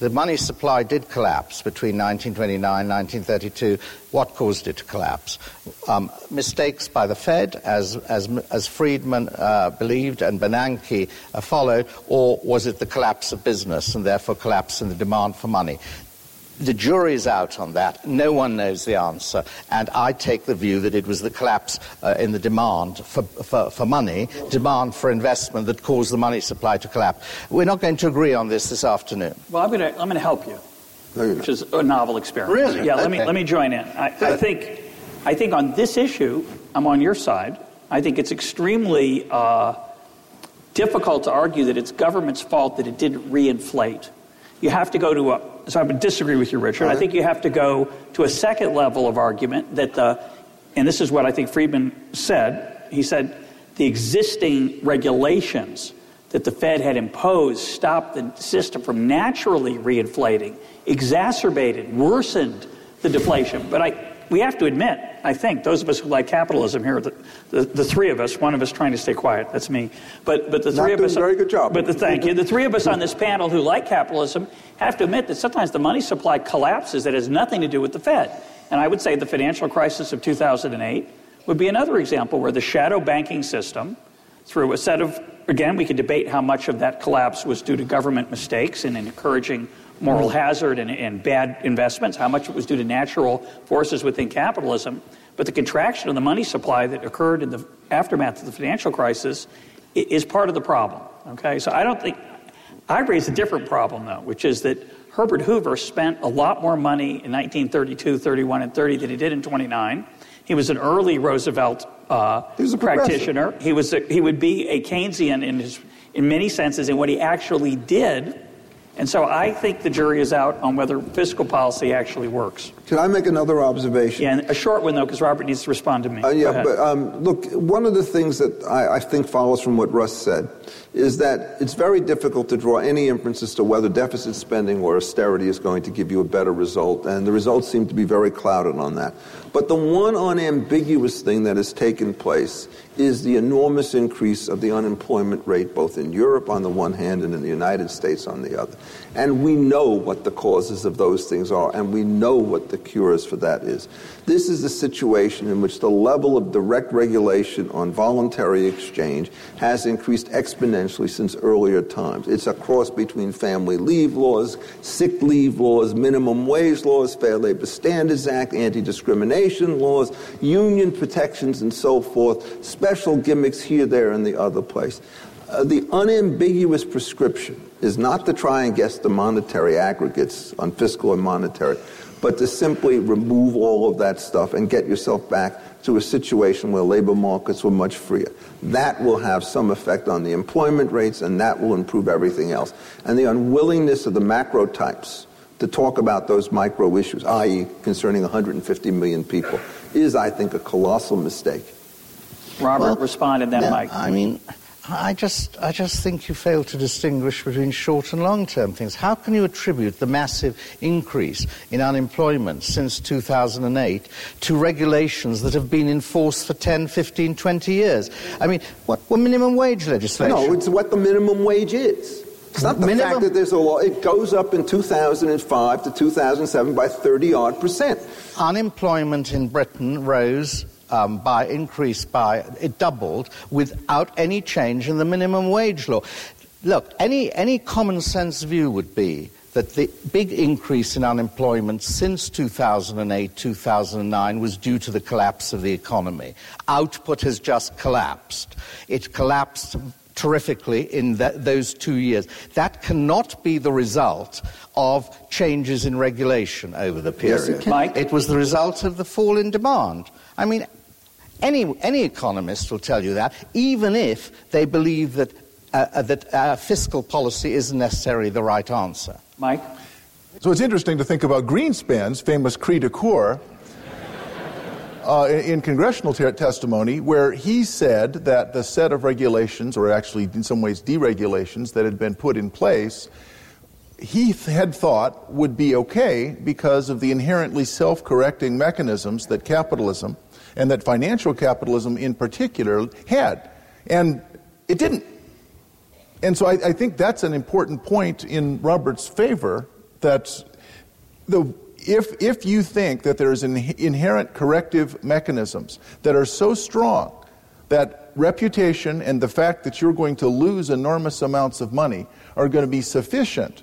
The money supply did collapse between 1929 and 1932. What caused it to collapse? Um, mistakes by the Fed, as, as, as Friedman uh, believed and Bernanke uh, followed, or was it the collapse of business and therefore collapse in the demand for money? The jury is out on that. No one knows the answer. And I take the view that it was the collapse uh, in the demand for, for, for, money, demand for investment that caused the money supply to collapse. We're not going to agree on this this afternoon. Well, I'm going to, I'm going to help you, which is a novel experiment. Really? Yeah, okay. let, me, let me join in. I, I, think, I think on this issue, I'm on your side. I think it's extremely uh, difficult to argue that it's government's fault that it didn't reinflate. You have to go to a so I would disagree with you, Richard. Right. I think you have to go to a second level of argument that the, and this is what I think Friedman said. He said the existing regulations that the Fed had imposed stopped the system from naturally reinflating, exacerbated, worsened the deflation. But I, we have to admit, I think, those of us who like capitalism here, the, the, the, three of us, one of us trying to stay quiet, that's me. But, but the three Not of us. very good job. But the, thank you. The three of us on this panel who like capitalism have to admit that sometimes the money supply collapses that has nothing to do with the Fed. And I would say the financial crisis of 2008 would be another example where the shadow banking system, through a set of, again, we could debate how much of that collapse was due to government mistakes and encouraging moral hazard and, and bad investments, how much it was due to natural forces within capitalism. But the contraction of the money supply that occurred in the aftermath of the financial crisis is part of the problem. Okay, so I don't think I raise a different problem though, which is that Herbert Hoover spent a lot more money in 1932, 31, and 30 than he did in 29. He was an early Roosevelt uh, he was a practitioner. He was a, he would be a Keynesian in his in many senses in what he actually did and so I think the jury is out on whether fiscal policy actually works. Can I make another observation? Yeah, a short one, though, because Robert needs to respond to me. Uh, yeah, but um, look, one of the things that I, I think follows from what Russ said is that it's very difficult to draw any inferences to whether deficit spending or austerity is going to give you a better result, and the results seem to be very clouded on that. But the one unambiguous thing that has taken place is the enormous increase of the unemployment rate, both in Europe on the one hand and in the United States on the other. And we know what the causes of those things are, and we know what the cures for that is. This is a situation in which the level of direct regulation on voluntary exchange has increased exponentially since earlier times. It's a cross between family leave laws, sick leave laws, minimum wage laws, Fair Labor Standards Act, anti discrimination laws, union protections, and so forth, special gimmicks here, there, and the other place. Uh, the unambiguous prescription is not to try and guess the monetary aggregates on fiscal and monetary, but to simply remove all of that stuff and get yourself back to a situation where labor markets were much freer. That will have some effect on the employment rates, and that will improve everything else. And the unwillingness of the macro types to talk about those micro issues, i.e., concerning 150 million people, is, I think, a colossal mistake. Robert, well, respond, and then no, Mike. I mean, I just, I just think you fail to distinguish between short and long term things. How can you attribute the massive increase in unemployment since 2008 to regulations that have been in force for 10, 15, 20 years? I mean, what, what minimum wage legislation? No, it's what the minimum wage is. It's not the minimum, fact that there's a law. It goes up in 2005 to 2007 by 30 odd percent. Unemployment in Britain rose um, by increased by it doubled without any change in the minimum wage law. Look, any any common sense view would be that the big increase in unemployment since 2008 2009 was due to the collapse of the economy. Output has just collapsed. It collapsed terrifically in that, those two years. That cannot be the result of changes in regulation over the period. Yes, it, Mike? it was the result of the fall in demand. I mean, any, any economist will tell you that, even if they believe that, uh, uh, that uh, fiscal policy isn't necessarily the right answer. Mike? So it's interesting to think about Greenspan's famous cri de coeur uh, in, in, congressional te- testimony, where he said that the set of regulations, or actually in some ways deregulations, that had been put in place, he th- had thought would be okay because of the inherently self correcting mechanisms that capitalism and that financial capitalism in particular had. And it didn't. And so I, I think that's an important point in Robert's favor that the, if, if you think that there's inherent corrective mechanisms that are so strong that reputation and the fact that you're going to lose enormous amounts of money are going to be sufficient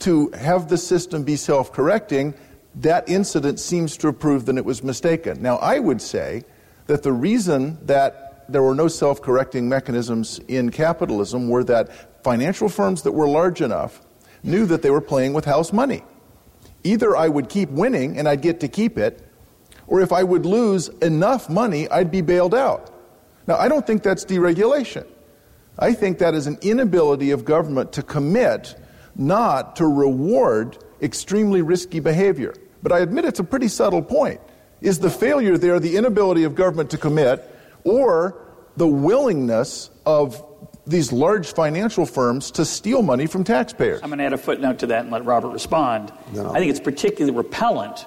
to have the system be self correcting, that incident seems to prove that it was mistaken. Now, I would say that the reason that there were no self correcting mechanisms in capitalism were that financial firms that were large enough knew that they were playing with house money. Either I would keep winning and I'd get to keep it, or if I would lose enough money, I'd be bailed out. Now, I don't think that's deregulation. I think that is an inability of government to commit not to reward extremely risky behavior. But I admit it's a pretty subtle point. Is the failure there the inability of government to commit, or the willingness of these large financial firms to steal money from taxpayers. I'm going to add a footnote to that and let Robert respond. No. I think it's particularly repellent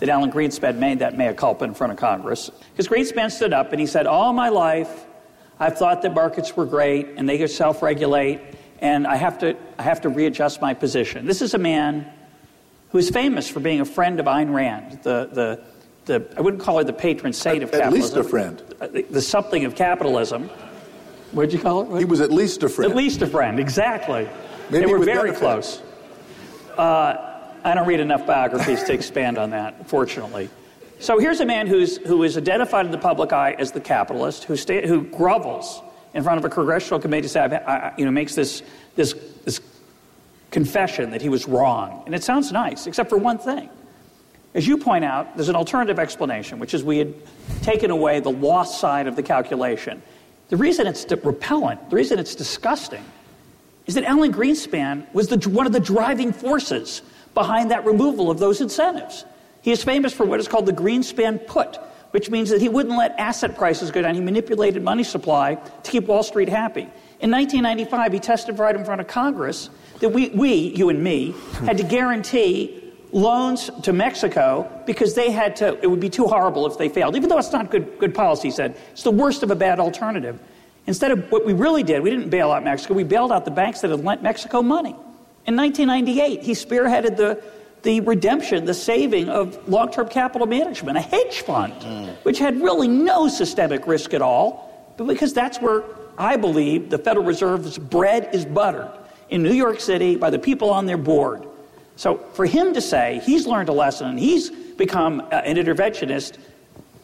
that Alan Greenspan made that mea culpa in front of Congress. Because Greenspan stood up and he said, All my life, I've thought that markets were great and they could self regulate, and I have, to, I have to readjust my position. This is a man who is famous for being a friend of Ayn Rand, the, the, the I wouldn't call her the patron saint of At capitalism. least a friend. Uh, The, the something of capitalism. What'd you call it? He was at least a friend. At least a friend, exactly. Maybe they were very close. Uh, I don't read enough biographies to expand on that, fortunately. So here's a man who's, who is identified in the public eye as the capitalist, who, sta- who grovels in front of a congressional committee to say, I, I, you know, makes this, this, this confession that he was wrong. And it sounds nice, except for one thing. As you point out, there's an alternative explanation, which is we had taken away the loss side of the calculation. The reason it's repellent, the reason it's disgusting, is that Alan Greenspan was the, one of the driving forces behind that removal of those incentives. He is famous for what is called the Greenspan put, which means that he wouldn't let asset prices go down. He manipulated money supply to keep Wall Street happy. In 1995, he testified in front of Congress that we, we you and me, had to guarantee loans to Mexico because they had to, it would be too horrible if they failed. Even though it's not good, good policy, said, it's the worst of a bad alternative. Instead of what we really did, we didn't bail out Mexico, we bailed out the banks that had lent Mexico money. In 1998, he spearheaded the, the redemption, the saving of long term capital management, a hedge fund, which had really no systemic risk at all, but because that's where I believe the Federal Reserve's bread is buttered in New York City by the people on their board. So for him to say he's learned a lesson and he's become uh, an interventionist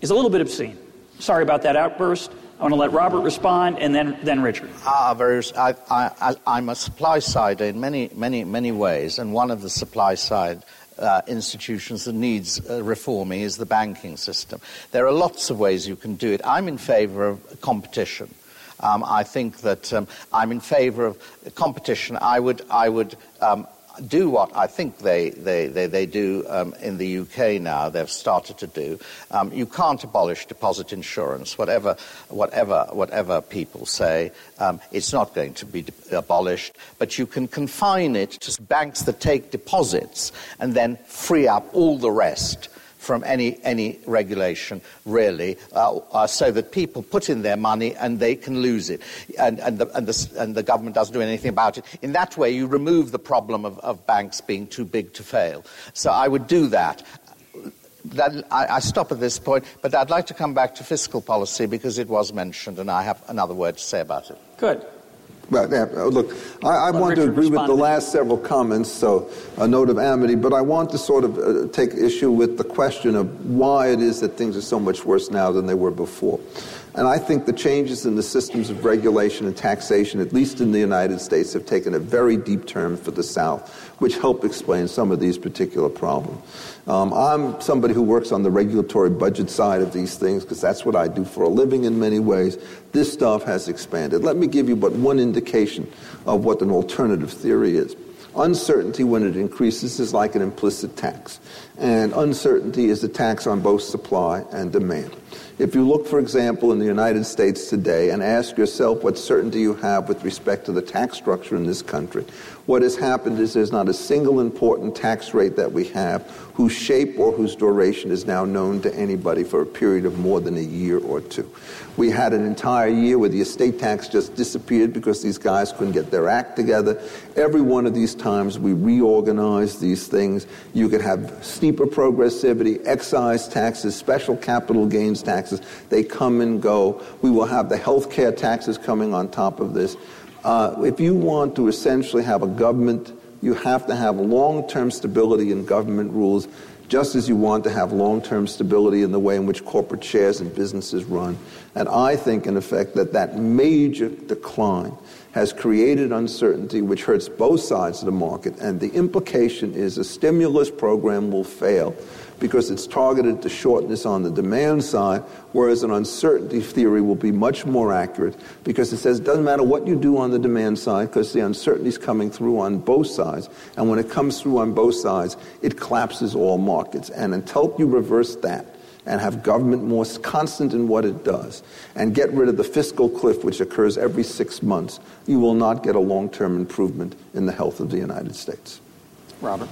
is a little bit obscene. Sorry about that outburst. I want to let Robert respond and then, then Richard. are very, I, I'm a supply side in many, many, many ways, and one of the supply side uh, institutions that needs uh, reforming is the banking system. There are lots of ways you can do it. I'm in favor of competition. Um, I think that um, I'm in favor of competition. I would, I would um, do what I think they, they, they, they do um, in the UK now, they've started to do. Um, you can't abolish deposit insurance, whatever, whatever, whatever people say. Um, it's not going to be de- abolished, but you can confine it to banks that take deposits and then free up all the rest from any, any regulation, really, uh, uh, so that people put in their money and they can lose it, and, and, the, and, the, and the government doesn't do anything about it. In that way, you remove the problem of, of banks being too big to fail. So I would do that. That, I, I stop at this point, but I'd like to come back to fiscal policy because it was mentioned, and I have another word to say about it. Good. Yeah, uh, look, I, I want to Richard agree with the last several comments, so a note of amity, but I want to sort of uh, take issue with the question of why it is that things are so much worse now than they were before. And I think the changes in the systems of regulation and taxation, at least in the United States, have taken a very deep turn for the South, which help explain some of these particular problems. Um, I'm somebody who works on the regulatory budget side of these things because that's what I do for a living in many ways. This stuff has expanded. Let me give you but one indication of what an alternative theory is. Uncertainty, when it increases, is like an implicit tax. And uncertainty is a tax on both supply and demand. If you look, for example, in the United States today and ask yourself what certainty you have with respect to the tax structure in this country, what has happened is there's not a single important tax rate that we have whose shape or whose duration is now known to anybody for a period of more than a year or two. We had an entire year where the estate tax just disappeared because these guys couldn't get their act together. Every one of these times we reorganized these things. You could have steeper progressivity, excise taxes, special capital gains taxes. They come and go. We will have the health care taxes coming on top of this. Uh, if you want to essentially have a government, you have to have long term stability in government rules, just as you want to have long term stability in the way in which corporate shares and businesses run. And I think, in effect, that that major decline has created uncertainty which hurts both sides of the market. And the implication is a stimulus program will fail because it's targeted to shortness on the demand side, whereas an uncertainty theory will be much more accurate because it says it doesn't matter what you do on the demand side because the uncertainty is coming through on both sides. And when it comes through on both sides, it collapses all markets. And until you reverse that, and have government more constant in what it does and get rid of the fiscal cliff which occurs every six months, you will not get a long term improvement in the health of the United States. Robert.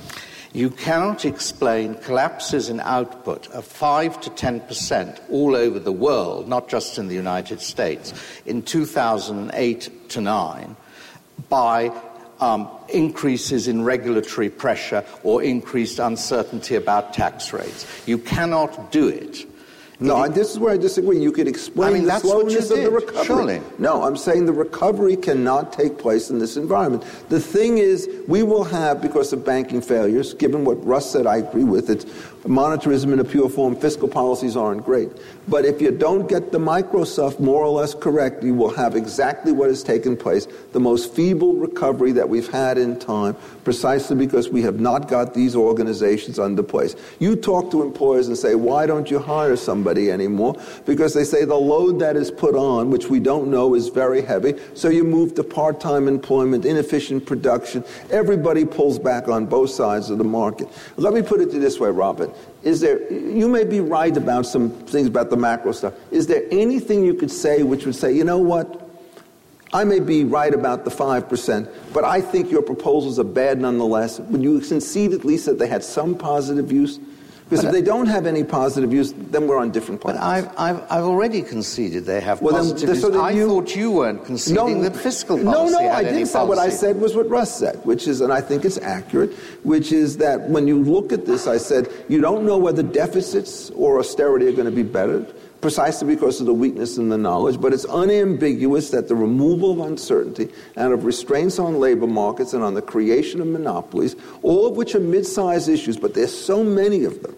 You cannot explain collapses in output of 5 to 10% all over the world, not just in the United States, in 2008 to 9 by um, increases in regulatory pressure or increased uncertainty about tax rates. You cannot do it. No, this is where I disagree. You could explain I mean, the slowness of the recovery. Surely. No, I'm saying the recovery cannot take place in this environment. The thing is, we will have, because of banking failures, given what Russ said, I agree with, it, monetarism in a pure form, fiscal policies aren't great. But if you don't get the micro stuff more or less correct, you will have exactly what has taken place the most feeble recovery that we've had in time, precisely because we have not got these organizations under place. You talk to employers and say, why don't you hire somebody anymore? Because they say the load that is put on, which we don't know is very heavy, so you move to part time employment, inefficient production. Everybody pulls back on both sides of the market. Let me put it this way, Robert. Is there, you may be right about some things about the macro stuff. Is there anything you could say which would say, you know what? I may be right about the 5%, but I think your proposals are bad nonetheless. Would you concede at least that they had some positive use? Because if they don't have any positive use, then we're on different planets. But I've, I've, I've already conceded they have well, positive use. So I you, thought you weren't conceding no, that fiscal policy No, no, I didn't say. What I said was what Russ said, which is, and I think it's accurate, which is that when you look at this, I said, you don't know whether deficits or austerity are going to be better precisely because of the weakness in the knowledge, but it's unambiguous that the removal of uncertainty and of restraints on labor markets and on the creation of monopolies, all of which are mid-sized issues, but there's so many of them,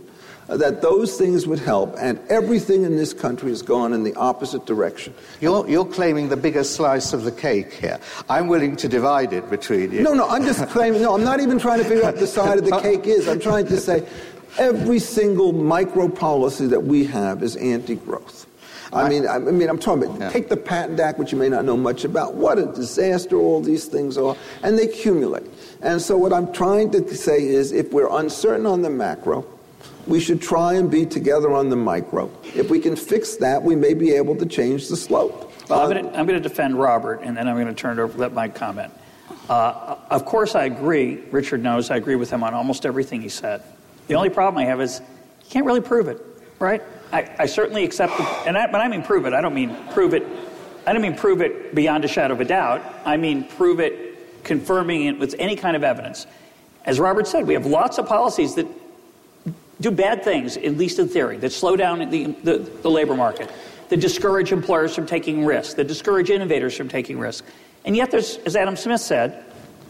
uh, that those things would help, and everything in this country has gone in the opposite direction. You're, you're claiming the bigger slice of the cake here. I'm willing to divide it between you. No, no, I'm just claiming, no, I'm not even trying to figure out the side of the cake is. I'm trying to say Every single micro policy that we have is anti-growth. I mean, I mean, I'm talking about yeah. take the Patent Act, which you may not know much about. What a disaster all these things are, and they accumulate. And so, what I'm trying to say is, if we're uncertain on the macro, we should try and be together on the micro. If we can fix that, we may be able to change the slope. Well, I'm going to defend Robert, and then I'm going to turn it over. Let Mike comment. Uh, of course, I agree. Richard knows I agree with him on almost everything he said. The only problem I have is you can't really prove it, right? I, I certainly accept it, and I, but I mean prove it. I don't mean prove it. I don't mean prove it beyond a shadow of a doubt. I mean prove it, confirming it with any kind of evidence. As Robert said, we have lots of policies that do bad things, at least in theory, that slow down the, the, the labor market, that discourage employers from taking risks, that discourage innovators from taking risks. And yet, there's, as Adam Smith said,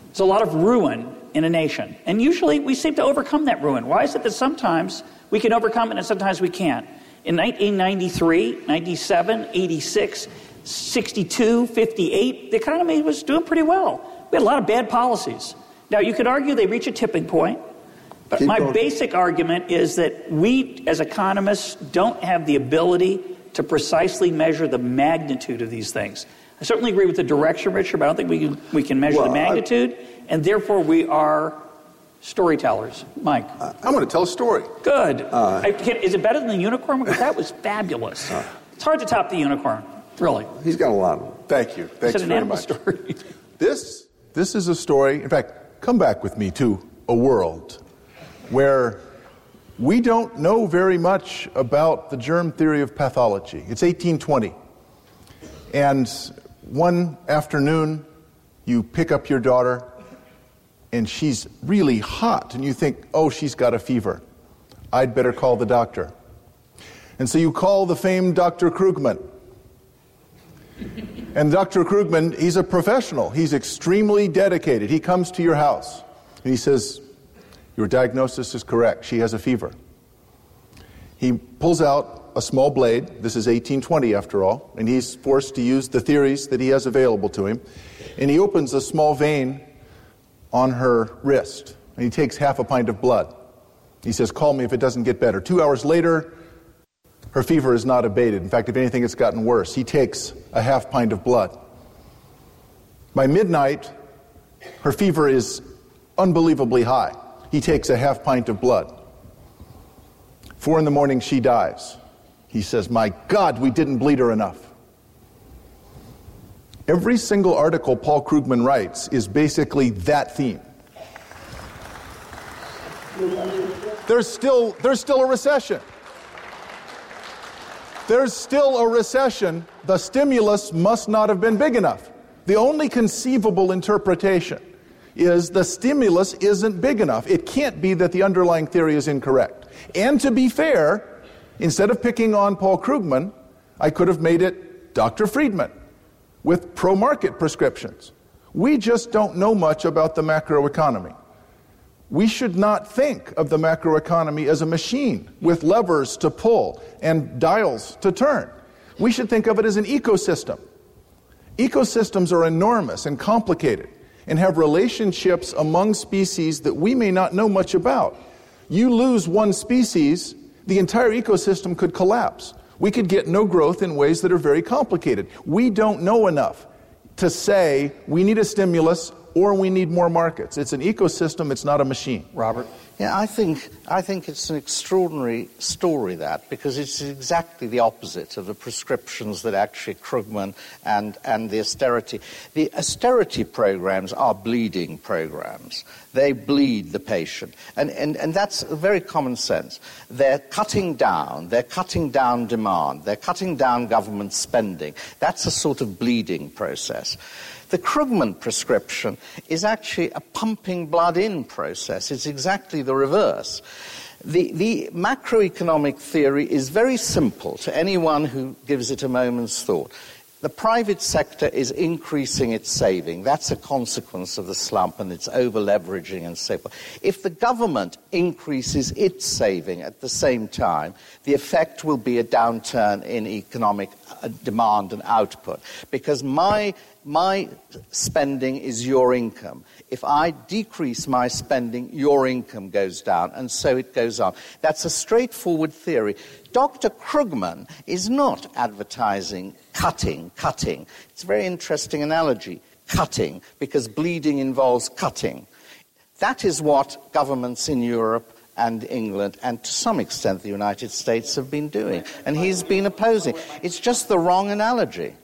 there's a lot of ruin in a nation. And usually we seem to overcome that ruin. Why is it that sometimes we can overcome it and sometimes we can't? In 1993, 97, 86, 62, 58, the economy was doing pretty well. We had a lot of bad policies. Now, you could argue they reach a tipping point, but Keep my going. basic argument is that we, as economists, don't have the ability to precisely measure the magnitude of these things. I certainly agree with the direction, Richard, but I don't think we can, we can measure well, the magnitude. I, and therefore we are storytellers. Mike. Uh, I'm going to tell a story. Good. Uh, I, is it better than the unicorn? Because that was fabulous. Uh, it's hard to top the unicorn, really. He's got a lot of them. Thank you. Thanks very much. Story. this, this is a story, in fact, come back with me to a world where we don't know very much about the germ theory of pathology. It's 1820. And one afternoon, you pick up your daughter and she's really hot, and you think, oh, she's got a fever. I'd better call the doctor. And so you call the famed Dr. Krugman. And Dr. Krugman, he's a professional. He's extremely dedicated. He comes to your house and he says, Your diagnosis is correct. She has a fever. He pulls out a small blade. This is 1820 after all. And he's forced to use the theories that he has available to him and he opens a small vein on her wrist, and he takes half a pint of blood. He says, Call me if it doesn't get better. Two hours later, her fever is not abated. In fact, if anything, it's gotten worse. He takes a half pint of blood. By midnight, her fever is unbelievably high. He takes a half pint of blood. Four in the morning, she dies. He says, My God, we didn't bleed her enough. Every single article Paul Krugman writes is basically that theme. There's still, there's still a recession. There's still a recession. The stimulus must not have been big enough. The only conceivable interpretation is the stimulus isn't big enough. It can't be that the underlying theory is incorrect. And to be fair, instead of picking on Paul Krugman, I could have made it Dr. Friedman with pro market prescriptions. We just don't know much about the macroeconomy. We should not think of the macroeconomy as a machine with levers to pull and dials to turn. We should think of it as an ecosystem. Ecosystems are enormous and complicated and have relationships among species that we may not know much about. You lose one species, the entire ecosystem could collapse. We could get no growth in ways that are very complicated. We don't know enough to say we need a stimulus or we need more markets. It's an ecosystem, it's not a machine. Robert? Yeah, I think, I think it's an extraordinary story, that, because it's exactly the opposite of the prescriptions that actually Krugman and, and the austerity. The austerity programs are bleeding programs. They bleed the patient. And, and, and that's very common sense. They're cutting down, they're cutting down demand, they're cutting down government spending. That's a sort of bleeding process. The Krugman prescription is actually a pumping blood in process. It's exactly the reverse. The, the, macroeconomic theory is very simple to anyone who gives it a moment's thought. The private sector is increasing its saving. That's a consequence of the slump and its over leveraging and so forth. If the government increases its saving at the same time, the effect will be a downturn in economic uh, demand and output. Because my, my spending is your income. If I decrease my spending, your income goes down, and so it goes on. That's a straightforward theory. Dr. Krugman is not advertising cutting, cutting. It's a very interesting analogy, cutting, because bleeding involves cutting. That is what governments in Europe and England, and to some extent the United States, have been doing. And he's been opposing. It's just the wrong analogy.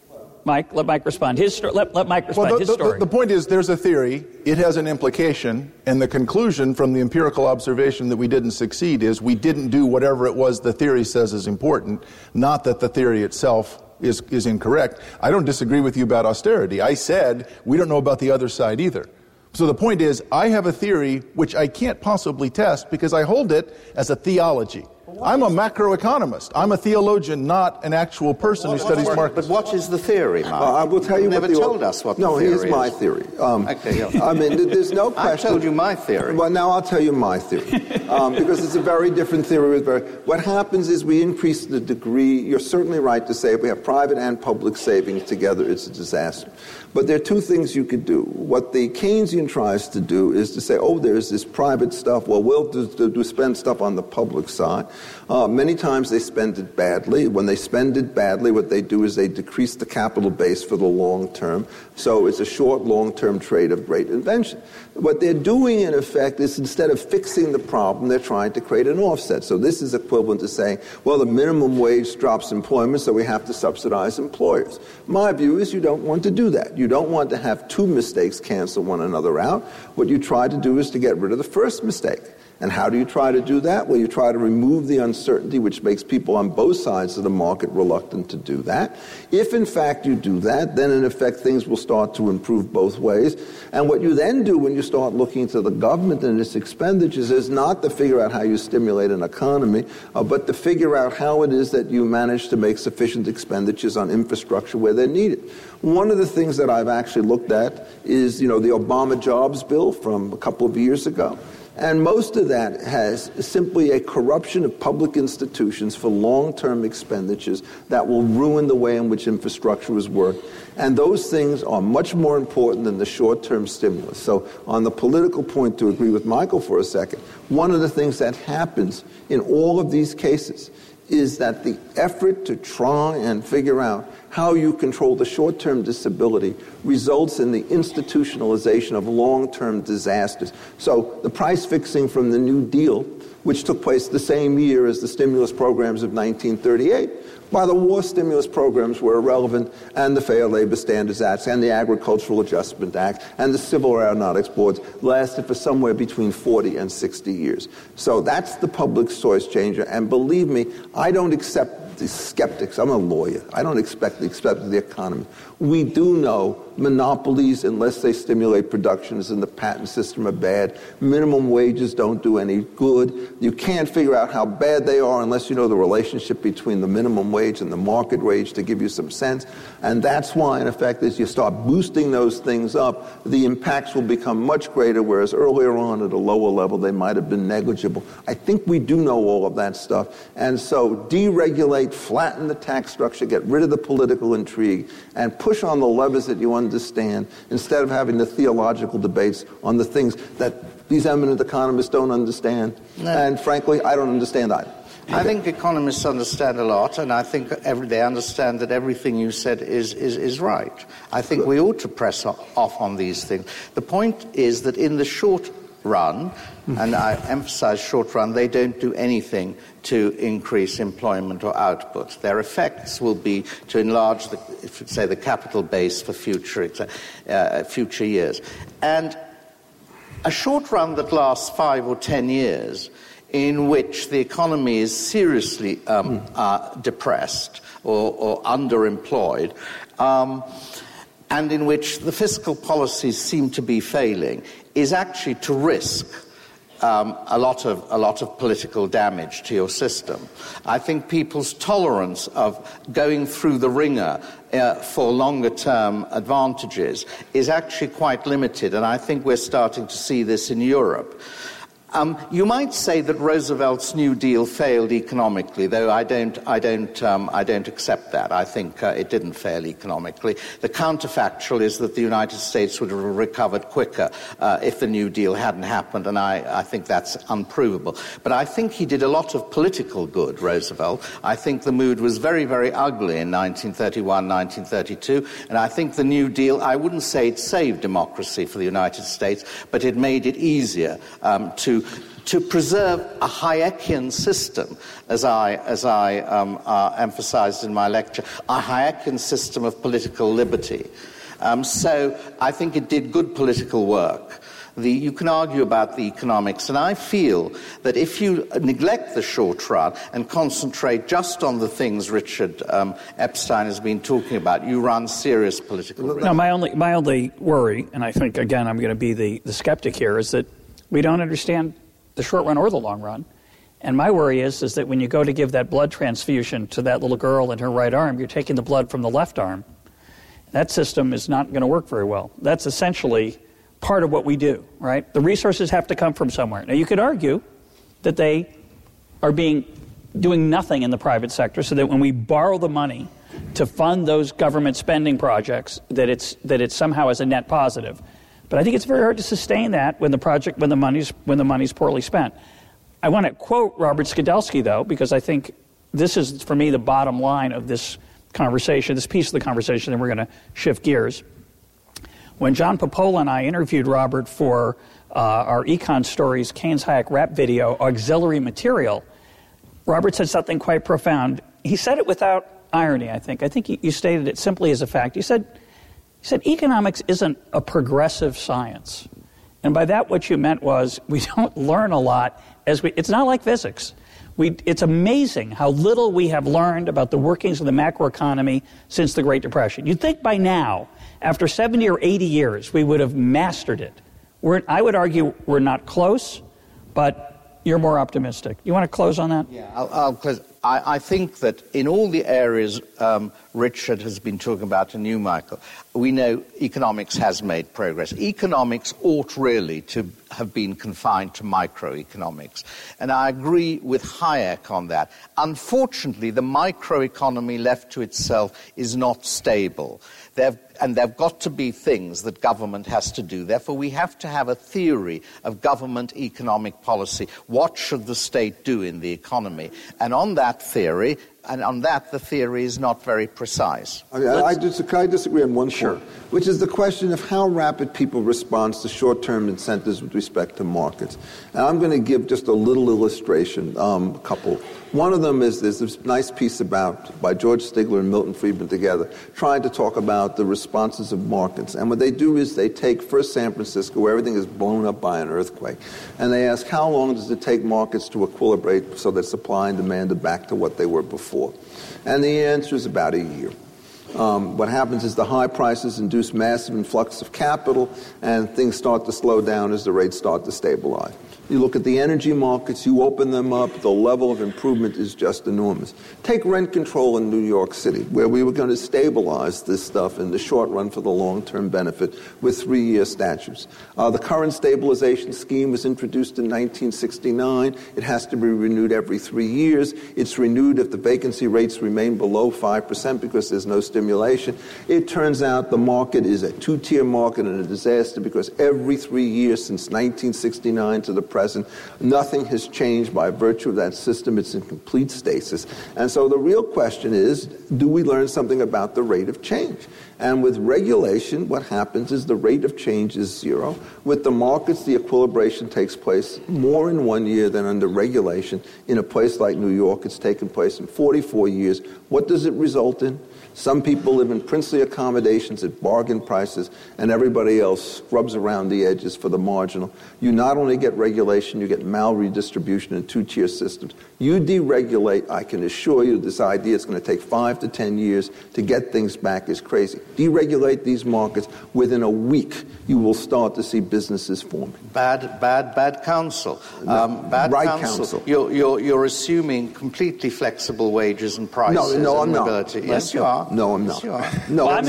Mike, let Mike respond. His sto- let, let Mike respond. Well, the, His story. The, the point is, there's a theory, it has an implication, and the conclusion from the empirical observation that we didn't succeed is we didn't do whatever it was the theory says is important, not that the theory itself is, is incorrect. I don't disagree with you about austerity. I said we don't know about the other side either. So the point is, I have a theory which I can't possibly test because I hold it as a theology. I'm a macroeconomist. I'm a theologian, not an actual person who studies markets. But what is the theory, Mark? Uh, I will tell you You've what never the told us what no, the theory here's my theory. Um, Okay, yeah. I mean, there's no I question. told you my theory. Well, now I'll tell you my theory, um, because it's a very different theory. What happens is we increase the degree. You're certainly right to say if we have private and public savings together, it's a disaster. But there are two things you could do. What the Keynesian tries to do is to say, oh, there's this private stuff. Well, we'll do, do, do spend stuff on the public side. Uh, many times they spend it badly. When they spend it badly, what they do is they decrease the capital base for the long term. So it's a short, long term trade of great invention. What they're doing, in effect, is instead of fixing the problem, they're trying to create an offset. So this is equivalent to saying, well, the minimum wage drops employment, so we have to subsidize employers. My view is you don't want to do that. You don't want to have two mistakes cancel one another out. What you try to do is to get rid of the first mistake. And how do you try to do that? Well, you try to remove the uncertainty, which makes people on both sides of the market reluctant to do that. If, in fact, you do that, then in effect things will start to improve both ways. And what you then do when you start looking to the government and its expenditures is not to figure out how you stimulate an economy, uh, but to figure out how it is that you manage to make sufficient expenditures on infrastructure where they're needed. One of the things that I've actually looked at is, you know, the Obama jobs bill from a couple of years ago. And most of that has simply a corruption of public institutions for long term expenditures that will ruin the way in which infrastructure is worked. And those things are much more important than the short term stimulus. So, on the political point, to agree with Michael for a second, one of the things that happens in all of these cases is that the effort to try and figure out how you control the short term disability results in the institutionalization of long term disasters. So the price fixing from the New Deal, which took place the same year as the stimulus programs of 1938, while the war stimulus programs were irrelevant, and the Fair Labor Standards Act, and the Agricultural Adjustment Act, and the Civil Aeronautics Boards lasted for somewhere between 40 and 60 years. So that's the public source changer. And believe me, I don't accept skeptics. I'm a lawyer. I don't expect of the economy. We do know monopolies, unless they stimulate production, is in the patent system, are bad. Minimum wages don't do any good. You can't figure out how bad they are unless you know the relationship between the minimum wage and the market wage to give you some sense. And that's why, in effect, as you start boosting those things up, the impacts will become much greater, whereas earlier on at a lower level, they might have been negligible. I think we do know all of that stuff. And so deregulate, flatten the tax structure, get rid of the political intrigue, and push on the levers that you understand instead of having the theological debates on the things that these eminent economists don't understand. No. And frankly, I don't understand either. I think economists understand a lot, and I think every, they understand that everything you said is, is, is right. I think we ought to press off on these things. The point is that in the short run, and I emphasize short run, they don't do anything to increase employment or output. Their effects will be to enlarge, the, say, the capital base for future, uh, future years. And a short run that lasts five or ten years, in which the economy is seriously um, mm. uh, depressed or, or underemployed, um, and in which the fiscal policies seem to be failing, is actually to risk um, a, lot of, a lot of political damage to your system. I think people's tolerance of going through the wringer uh, for longer term advantages is actually quite limited, and I think we're starting to see this in Europe. Um, you might say that Roosevelt's New Deal failed economically, though I don't, I don't, um, I don't accept that. I think uh, it didn't fail economically. The counterfactual is that the United States would have recovered quicker uh, if the New Deal hadn't happened, and I, I think that's unprovable. But I think he did a lot of political good, Roosevelt. I think the mood was very, very ugly in 1931, 1932, and I think the New Deal, I wouldn't say it saved democracy for the United States, but it made it easier um, to to preserve a Hayekian system, as I, as I um, uh, emphasized in my lecture, a Hayekian system of political liberty. Um, so I think it did good political work. The, you can argue about the economics, and I feel that if you neglect the short run and concentrate just on the things Richard um, Epstein has been talking about, you run serious political risk. No, my only, my only worry, and I think, again, I'm going to be the, the skeptic here, is that we don't understand the short run or the long run. And my worry is, is that when you go to give that blood transfusion to that little girl in her right arm, you're taking the blood from the left arm. That system is not going to work very well. That's essentially part of what we do, right? The resources have to come from somewhere. Now, you could argue that they are being doing nothing in the private sector, so that when we borrow the money to fund those government spending projects, that it's that it somehow is a net positive. But I think it's very hard to sustain that when the project, when the money's, when the money's poorly spent. I want to quote Robert Skidelsky, though, because I think this is, for me, the bottom line of this conversation, this piece of the conversation, and we're going to shift gears. When John Papola and I interviewed Robert for uh, our Econ Stories Keynes Hayek rap video, Auxiliary Material, Robert said something quite profound. He said it without irony, I think. I think you stated it simply as a fact. He said, he said, economics isn't a progressive science. And by that, what you meant was we don't learn a lot as we, it's not like physics. We, it's amazing how little we have learned about the workings of the macroeconomy since the Great Depression. You'd think by now, after 70 or 80 years, we would have mastered it. We're, I would argue we're not close, but you're more optimistic. You want to close on that? Yeah, I'll, I'll close. I, I, think that in all the areas um, Richard has been talking about and you, Michael, we know economics has made progress. Economics ought really to have been confined to microeconomics. And I agree with Hayek on that. Unfortunately, the microeconomy left to itself is not stable. There and there have got to be things that government has to do. Therefore, we have to have a theory of government economic policy. What should the state do in the economy? And on that theory, and on that, the theory is not very precise. I, mean, I, I, dis- I disagree on one sure. point, which is the question of how rapid people respond to short-term incentives with respect to markets. And I'm going to give just a little illustration, um, a couple. One of them is there's this nice piece about by George Stigler and Milton Friedman together, trying to talk about the responses of markets. And what they do is they take first San Francisco, where everything is blown up by an earthquake, and they ask how long does it take markets to equilibrate so that supply and demand are back to what they were before. And the answer is about a year. Um, what happens is the high prices induce massive influx of capital, and things start to slow down as the rates start to stabilize. You look at the energy markets, you open them up, the level of improvement is just enormous. Take rent control in New York City, where we were going to stabilize this stuff in the short run for the long term benefit with three year statutes. Uh, the current stabilization scheme was introduced in 1969. It has to be renewed every three years. It's renewed if the vacancy rates remain below 5% because there's no stimulation. It turns out the market is a two tier market and a disaster because every three years since 1969 to the present. Nothing has changed by virtue of that system. It's in complete stasis. And so the real question is do we learn something about the rate of change? And with regulation, what happens is the rate of change is zero. With the markets, the equilibration takes place more in one year than under regulation. In a place like New York, it's taken place in 44 years. What does it result in? Some people live in princely accommodations at bargain prices, and everybody else scrubs around the edges for the marginal. You not only get regulation, you get malredistribution in two tier systems. You deregulate, I can assure you this idea is going to take five to ten years to get things back is crazy. Deregulate these markets, within a week, you will start to see businesses forming. Bad, bad, bad counsel. Um, bad right counsel. counsel. You're, you're, you're, assuming completely flexible wages and prices. No, no, I'm mobility. not. Yes, you are. No, I'm not. Yes, no, well, I'm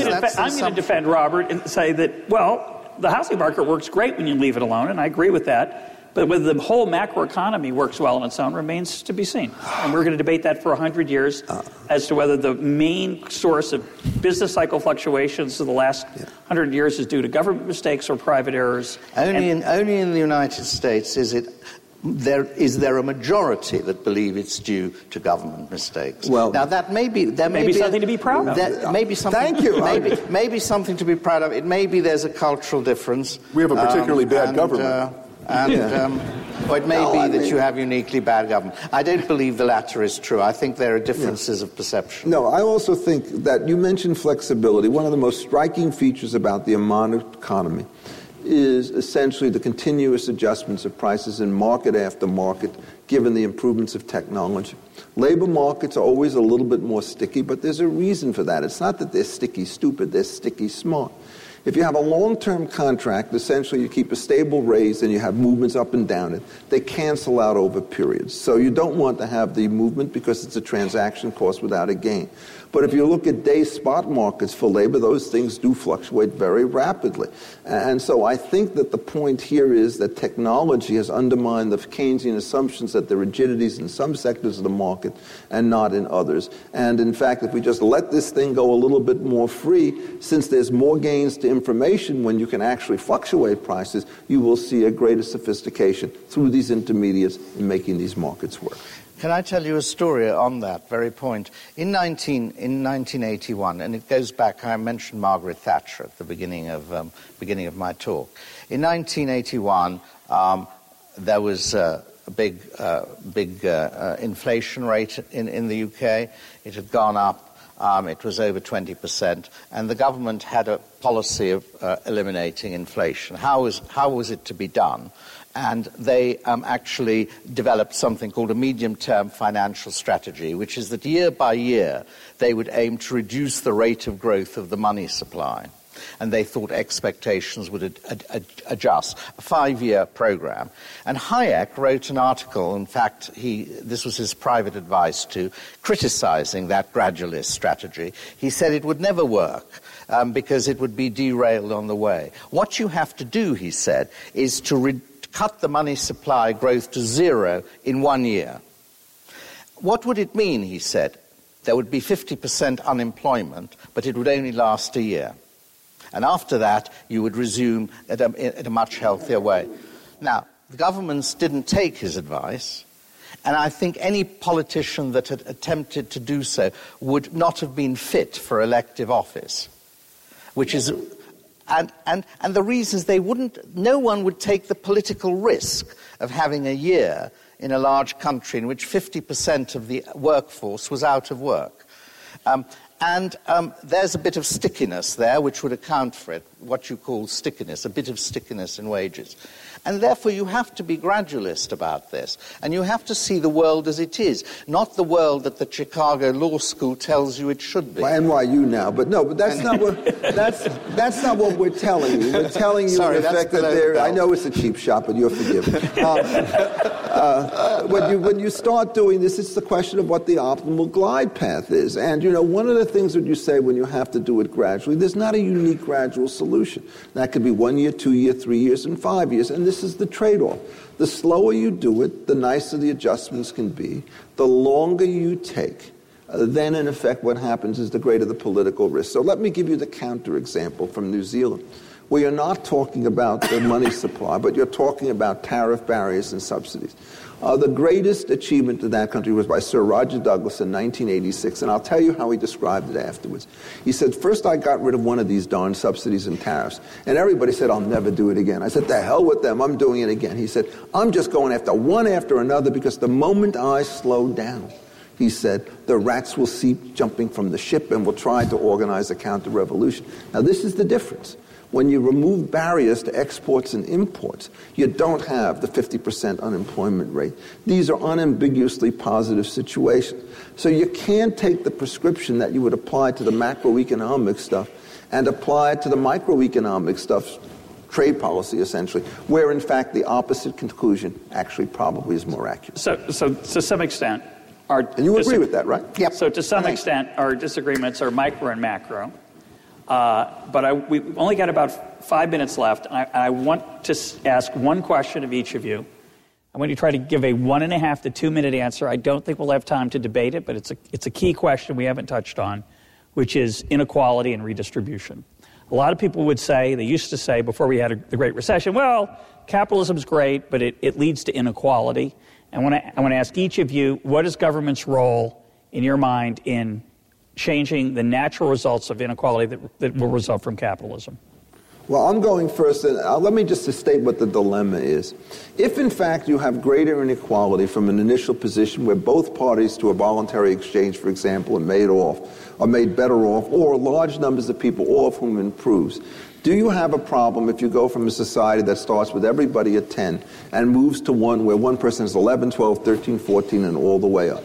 going to defend Robert and say that, well, the housing market works great when you leave it alone, and I agree with that. But whether the whole macroeconomy works well on its own remains to be seen. And we're going to debate that for 100 years uh, as to whether the main source of business cycle fluctuations of the last yeah. 100 years is due to government mistakes or private errors. Only, and, in, only in the United States is it there, is there a majority that believe it's due to government mistakes? Well, now that may be there may, may be something a, to be proud of. That may be something. Thank you. Maybe, maybe something to be proud of. It may be there's a cultural difference. We have a particularly um, bad and, government. Uh, and yeah. um, or it may no, be I that mean, you have uniquely bad government. I don't believe the latter is true. I think there are differences yeah. of perception. No, I also think that you mentioned flexibility. One of the most striking features about the Oman economy is essentially the continuous adjustments of prices in market after market, given the improvements of technology. Labor markets are always a little bit more sticky, but there's a reason for that. It's not that they're sticky stupid, they're sticky smart. If you have a long term contract, essentially you keep a stable raise and you have movements up and down it, they cancel out over periods. So you don't want to have the movement because it's a transaction cost without a gain. But if you look at day spot markets for labor, those things do fluctuate very rapidly. And so I think that the point here is that technology has undermined the Keynesian assumptions that are rigidities in some sectors of the market and not in others. And in fact, if we just let this thing go a little bit more free, since there's more gains to information when you can actually fluctuate prices, you will see a greater sophistication through these intermediates in making these markets work. Can I tell you a story on that very point? In, 19, in 1981, and it goes back, I mentioned Margaret Thatcher at the beginning of, um, beginning of my talk. In 1981, um, there was a big, uh, big uh, uh inflation rate in, in the UK. It had gone up. Um, it was over 20%, and the government had a policy of uh, eliminating inflation. How was, how was it to be done? And they um, actually developed something called a medium term financial strategy, which is that year by year they would aim to reduce the rate of growth of the money supply. And they thought expectations would ad- ad- adjust. A five year program. And Hayek wrote an article, in fact, he, this was his private advice to, criticizing that gradualist strategy. He said it would never work. Um, because it would be derailed on the way. What you have to do, he said, is to re- cut the money supply growth to zero in one year. What would it mean, he said? There would be 50% unemployment, but it would only last a year. And after that, you would resume at a, at a much healthier way. Now, the governments didn't take his advice, And I think any politician that had attempted to do so would not have been fit for elective office, which is. And, and, and the reasons they wouldn't, no one would take the political risk of having a year in a large country in which 50% of the workforce was out of work. Um, and um, there's a bit of stickiness there, which would account for it, what you call stickiness, a bit of stickiness in wages. And therefore, you have to be gradualist about this. And you have to see the world as it is, not the world that the Chicago Law School tells you it should be. Well, NYU now, but no, but that's not what that's that's not what we're telling you. We're telling you Sorry, in effect that there. I know it's a cheap shot, but you're forgiven. Um, uh, when you when you start doing this, it's the question of what the optimal glide path is. And you know, one of the things that you say when you have to do it gradually, there's not a unique gradual solution. That could be one year, two year, three years, and five years. And this this is the trade off. The slower you do it, the nicer the adjustments can be. The longer you take, uh, then in effect what happens is the greater the political risk. So let me give you the counter example from New Zealand, where you're not talking about the money supply, but you're talking about tariff barriers and subsidies. Uh, the greatest achievement of that country was by Sir Roger Douglas in 1986, and I'll tell you how he described it afterwards. He said, First, I got rid of one of these darn subsidies and tariffs, and everybody said, I'll never do it again. I said, The hell with them, I'm doing it again. He said, I'm just going after one after another because the moment I slow down, he said, the rats will cease jumping from the ship and will try to organize a counter revolution. Now, this is the difference. When you remove barriers to exports and imports, you don't have the 50% unemployment rate. These are unambiguously positive situations. So you can't take the prescription that you would apply to the macroeconomic stuff and apply it to the microeconomic stuff, trade policy essentially, where in fact the opposite conclusion actually probably is more accurate. So, so to some extent, our and you agree with that, right? Yep. So to some extent, our disagreements are micro and macro. Uh, but I, we've only got about five minutes left, and I, and I want to ask one question of each of you. I'm going to try to give a one and a half to two minute answer. I don't think we'll have time to debate it, but it's a, it's a key question we haven't touched on, which is inequality and redistribution. A lot of people would say, they used to say before we had a, the Great Recession, well, capitalism's great, but it, it leads to inequality. And I want, I want to ask each of you, what is government's role, in your mind, in changing the natural results of inequality that, that will result from capitalism? Well, I'm going first, and uh, let me just state what the dilemma is. If, in fact, you have greater inequality from an initial position where both parties to a voluntary exchange, for example, are made off, are made better off, or large numbers of people, all of whom improves, do you have a problem if you go from a society that starts with everybody at 10 and moves to one where one person is 11, 12, 13, 14, and all the way up?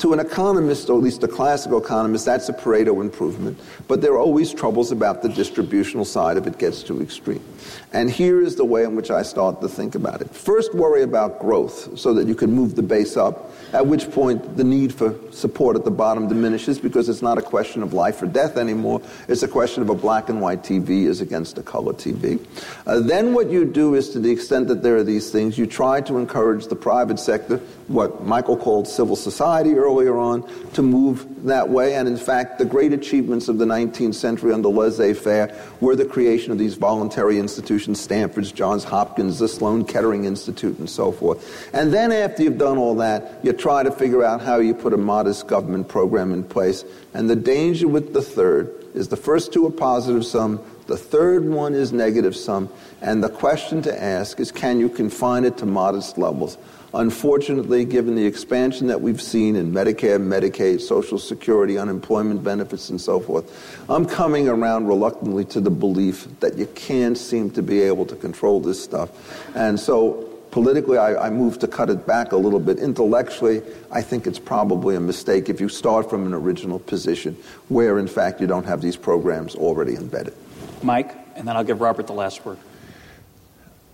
To an economist, or at least a classical economist, that's a Pareto improvement. But there are always troubles about the distributional side if it gets too extreme. And here is the way in which I start to think about it. First, worry about growth so that you can move the base up, at which point the need for support at the bottom diminishes because it's not a question of life or death anymore. It's a question of a black and white TV is against a color TV. Uh, then what you do is, to the extent that there are these things, you try to encourage the private sector what Michael called civil society earlier on, to move that way. And in fact, the great achievements of the 19th century under laissez faire were the creation of these voluntary institutions Stanford's, Johns Hopkins, the Sloan Kettering Institute, and so forth. And then after you've done all that, you try to figure out how you put a modest government program in place. And the danger with the third is the first two are positive sum, the third one is negative sum. And the question to ask is can you confine it to modest levels? Unfortunately, given the expansion that we've seen in Medicare, Medicaid, Social Security, unemployment benefits, and so forth, I'm coming around reluctantly to the belief that you can't seem to be able to control this stuff. And so politically, I, I move to cut it back a little bit. Intellectually, I think it's probably a mistake if you start from an original position where, in fact, you don't have these programs already embedded. Mike, and then I'll give Robert the last word.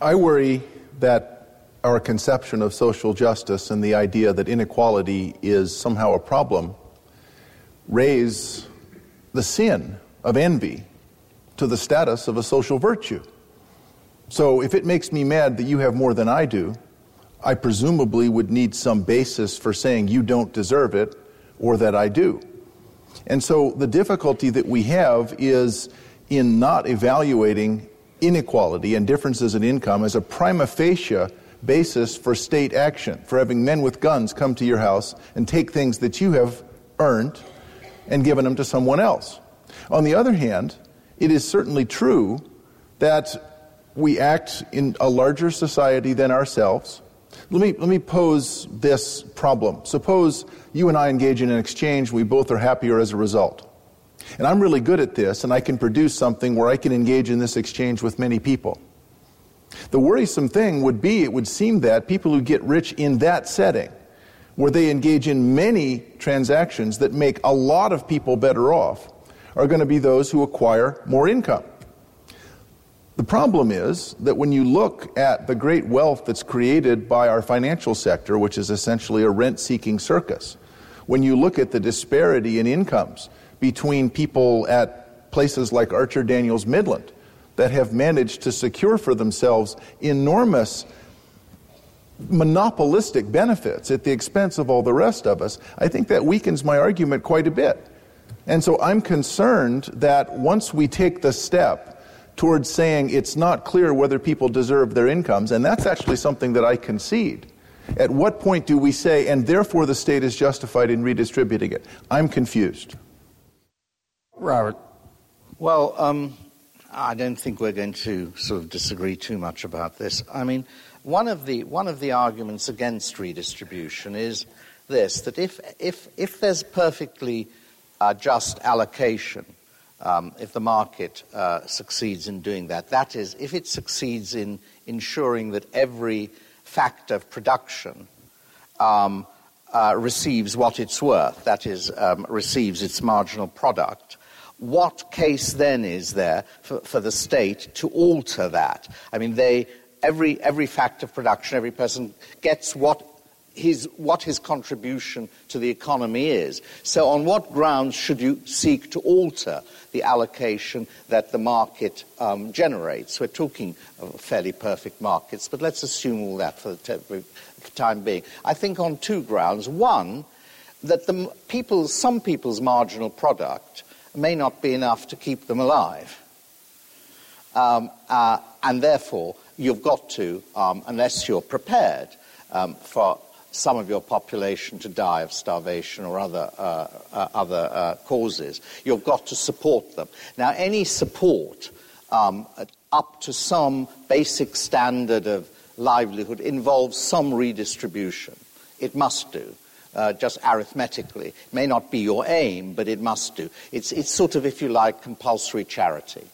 I worry that our conception of social justice and the idea that inequality is somehow a problem raise the sin of envy to the status of a social virtue. So if it makes me mad that you have more than I do, I presumably would need some basis for saying you don't deserve it or that I do. And so the difficulty that we have is in not evaluating inequality and differences in income as a prima facie basis for state action, for having men with guns come to your house and take things that you have earned and given them to someone else. On the other hand, it is certainly true that we act in a larger society than ourselves. Let me, let me pose this problem. Suppose you and I engage in an exchange, we both are happier as a result. And I'm really good at this, and I can produce something where I can engage in this exchange with many people. The worrisome thing would be, it would seem that people who get rich in that setting, where they engage in many transactions that make a lot of people better off, are going to be those who acquire more income. The problem is that when you look at the great wealth that's created by our financial sector, which is essentially a rent seeking circus, when you look at the disparity in incomes between people at places like Archer Daniels Midland that have managed to secure for themselves enormous monopolistic benefits at the expense of all the rest of us, I think that weakens my argument quite a bit. And so I'm concerned that once we take the step towards saying it's not clear whether people deserve their incomes, and that's actually something that I concede. At what point do we say, and therefore the state is justified in redistributing it? I'm confused. Robert. Well, um, I don't think we're going to sort of disagree too much about this. I mean, one of the, one of the arguments against redistribution is this that if, if, if there's perfectly uh, just allocation, um, if the market uh, succeeds in doing that. That is, if it succeeds in ensuring that every factor of production um, uh, receives what it's worth, that is, um, receives its marginal product, what case then is there for, for the state to alter that? I mean, they, every, every fact of production, every person gets what his, what his contribution to the economy is. So, on what grounds should you seek to alter the allocation that the market um, generates? We're talking of fairly perfect markets, but let's assume all that for the, for time being. I think on two grounds. One, that the some people's marginal product may not be enough to keep them alive. Um, uh, and therefore, you've got to, um, unless you're prepared um, for some of your population to die of starvation or other, uh, uh, other uh, causes. You've got to support them. Now, any support um, up to some basic standard of livelihood involves some redistribution. It must do. Uh, just arithmetically. It may not be your aim, but it must do. It's, it's sort of, if you like, compulsory charity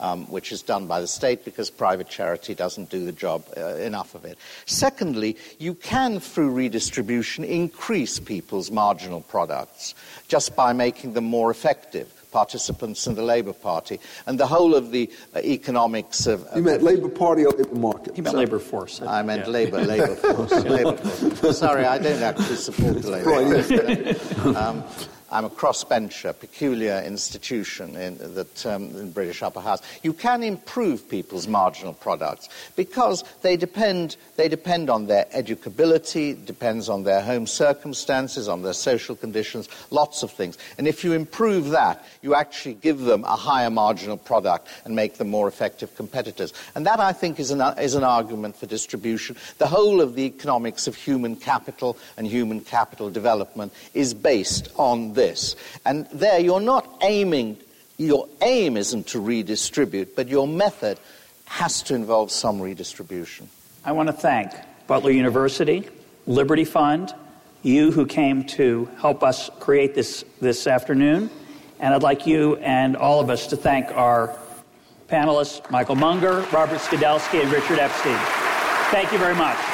um, which is done by the state because private charity doesn't do the job uh, enough of it. Secondly, you can, through redistribution, increase people's marginal products just by making them more effective participants in the Labour Party, and the whole of the uh, economics of. You meant Labour Party or Labour market? He meant Labour force. I meant yeah. Labour, Labour force. Labour force. Sorry, I don't actually support the Labour Party. Um, I'm a crossbencher, peculiar institution in, that, um, in British upper house. You can improve people's marginal products because they depend, they depend on their educability, depends on their home circumstances, on their social conditions, lots of things. And if you improve that, you actually give them a higher marginal product and make them more effective competitors. And that, I think, is an, is an argument for distribution. The whole of the economics of human capital and human capital development is based on this. And there you're not aiming, your aim isn't to redistribute, but your method has to involve some redistribution. I want to thank Butler University, Liberty Fund, you who came to help us create this this afternoon. And I'd like you and all of us to thank our panelists, Michael Munger, Robert Skidelsky, and Richard Epstein. Thank you very much.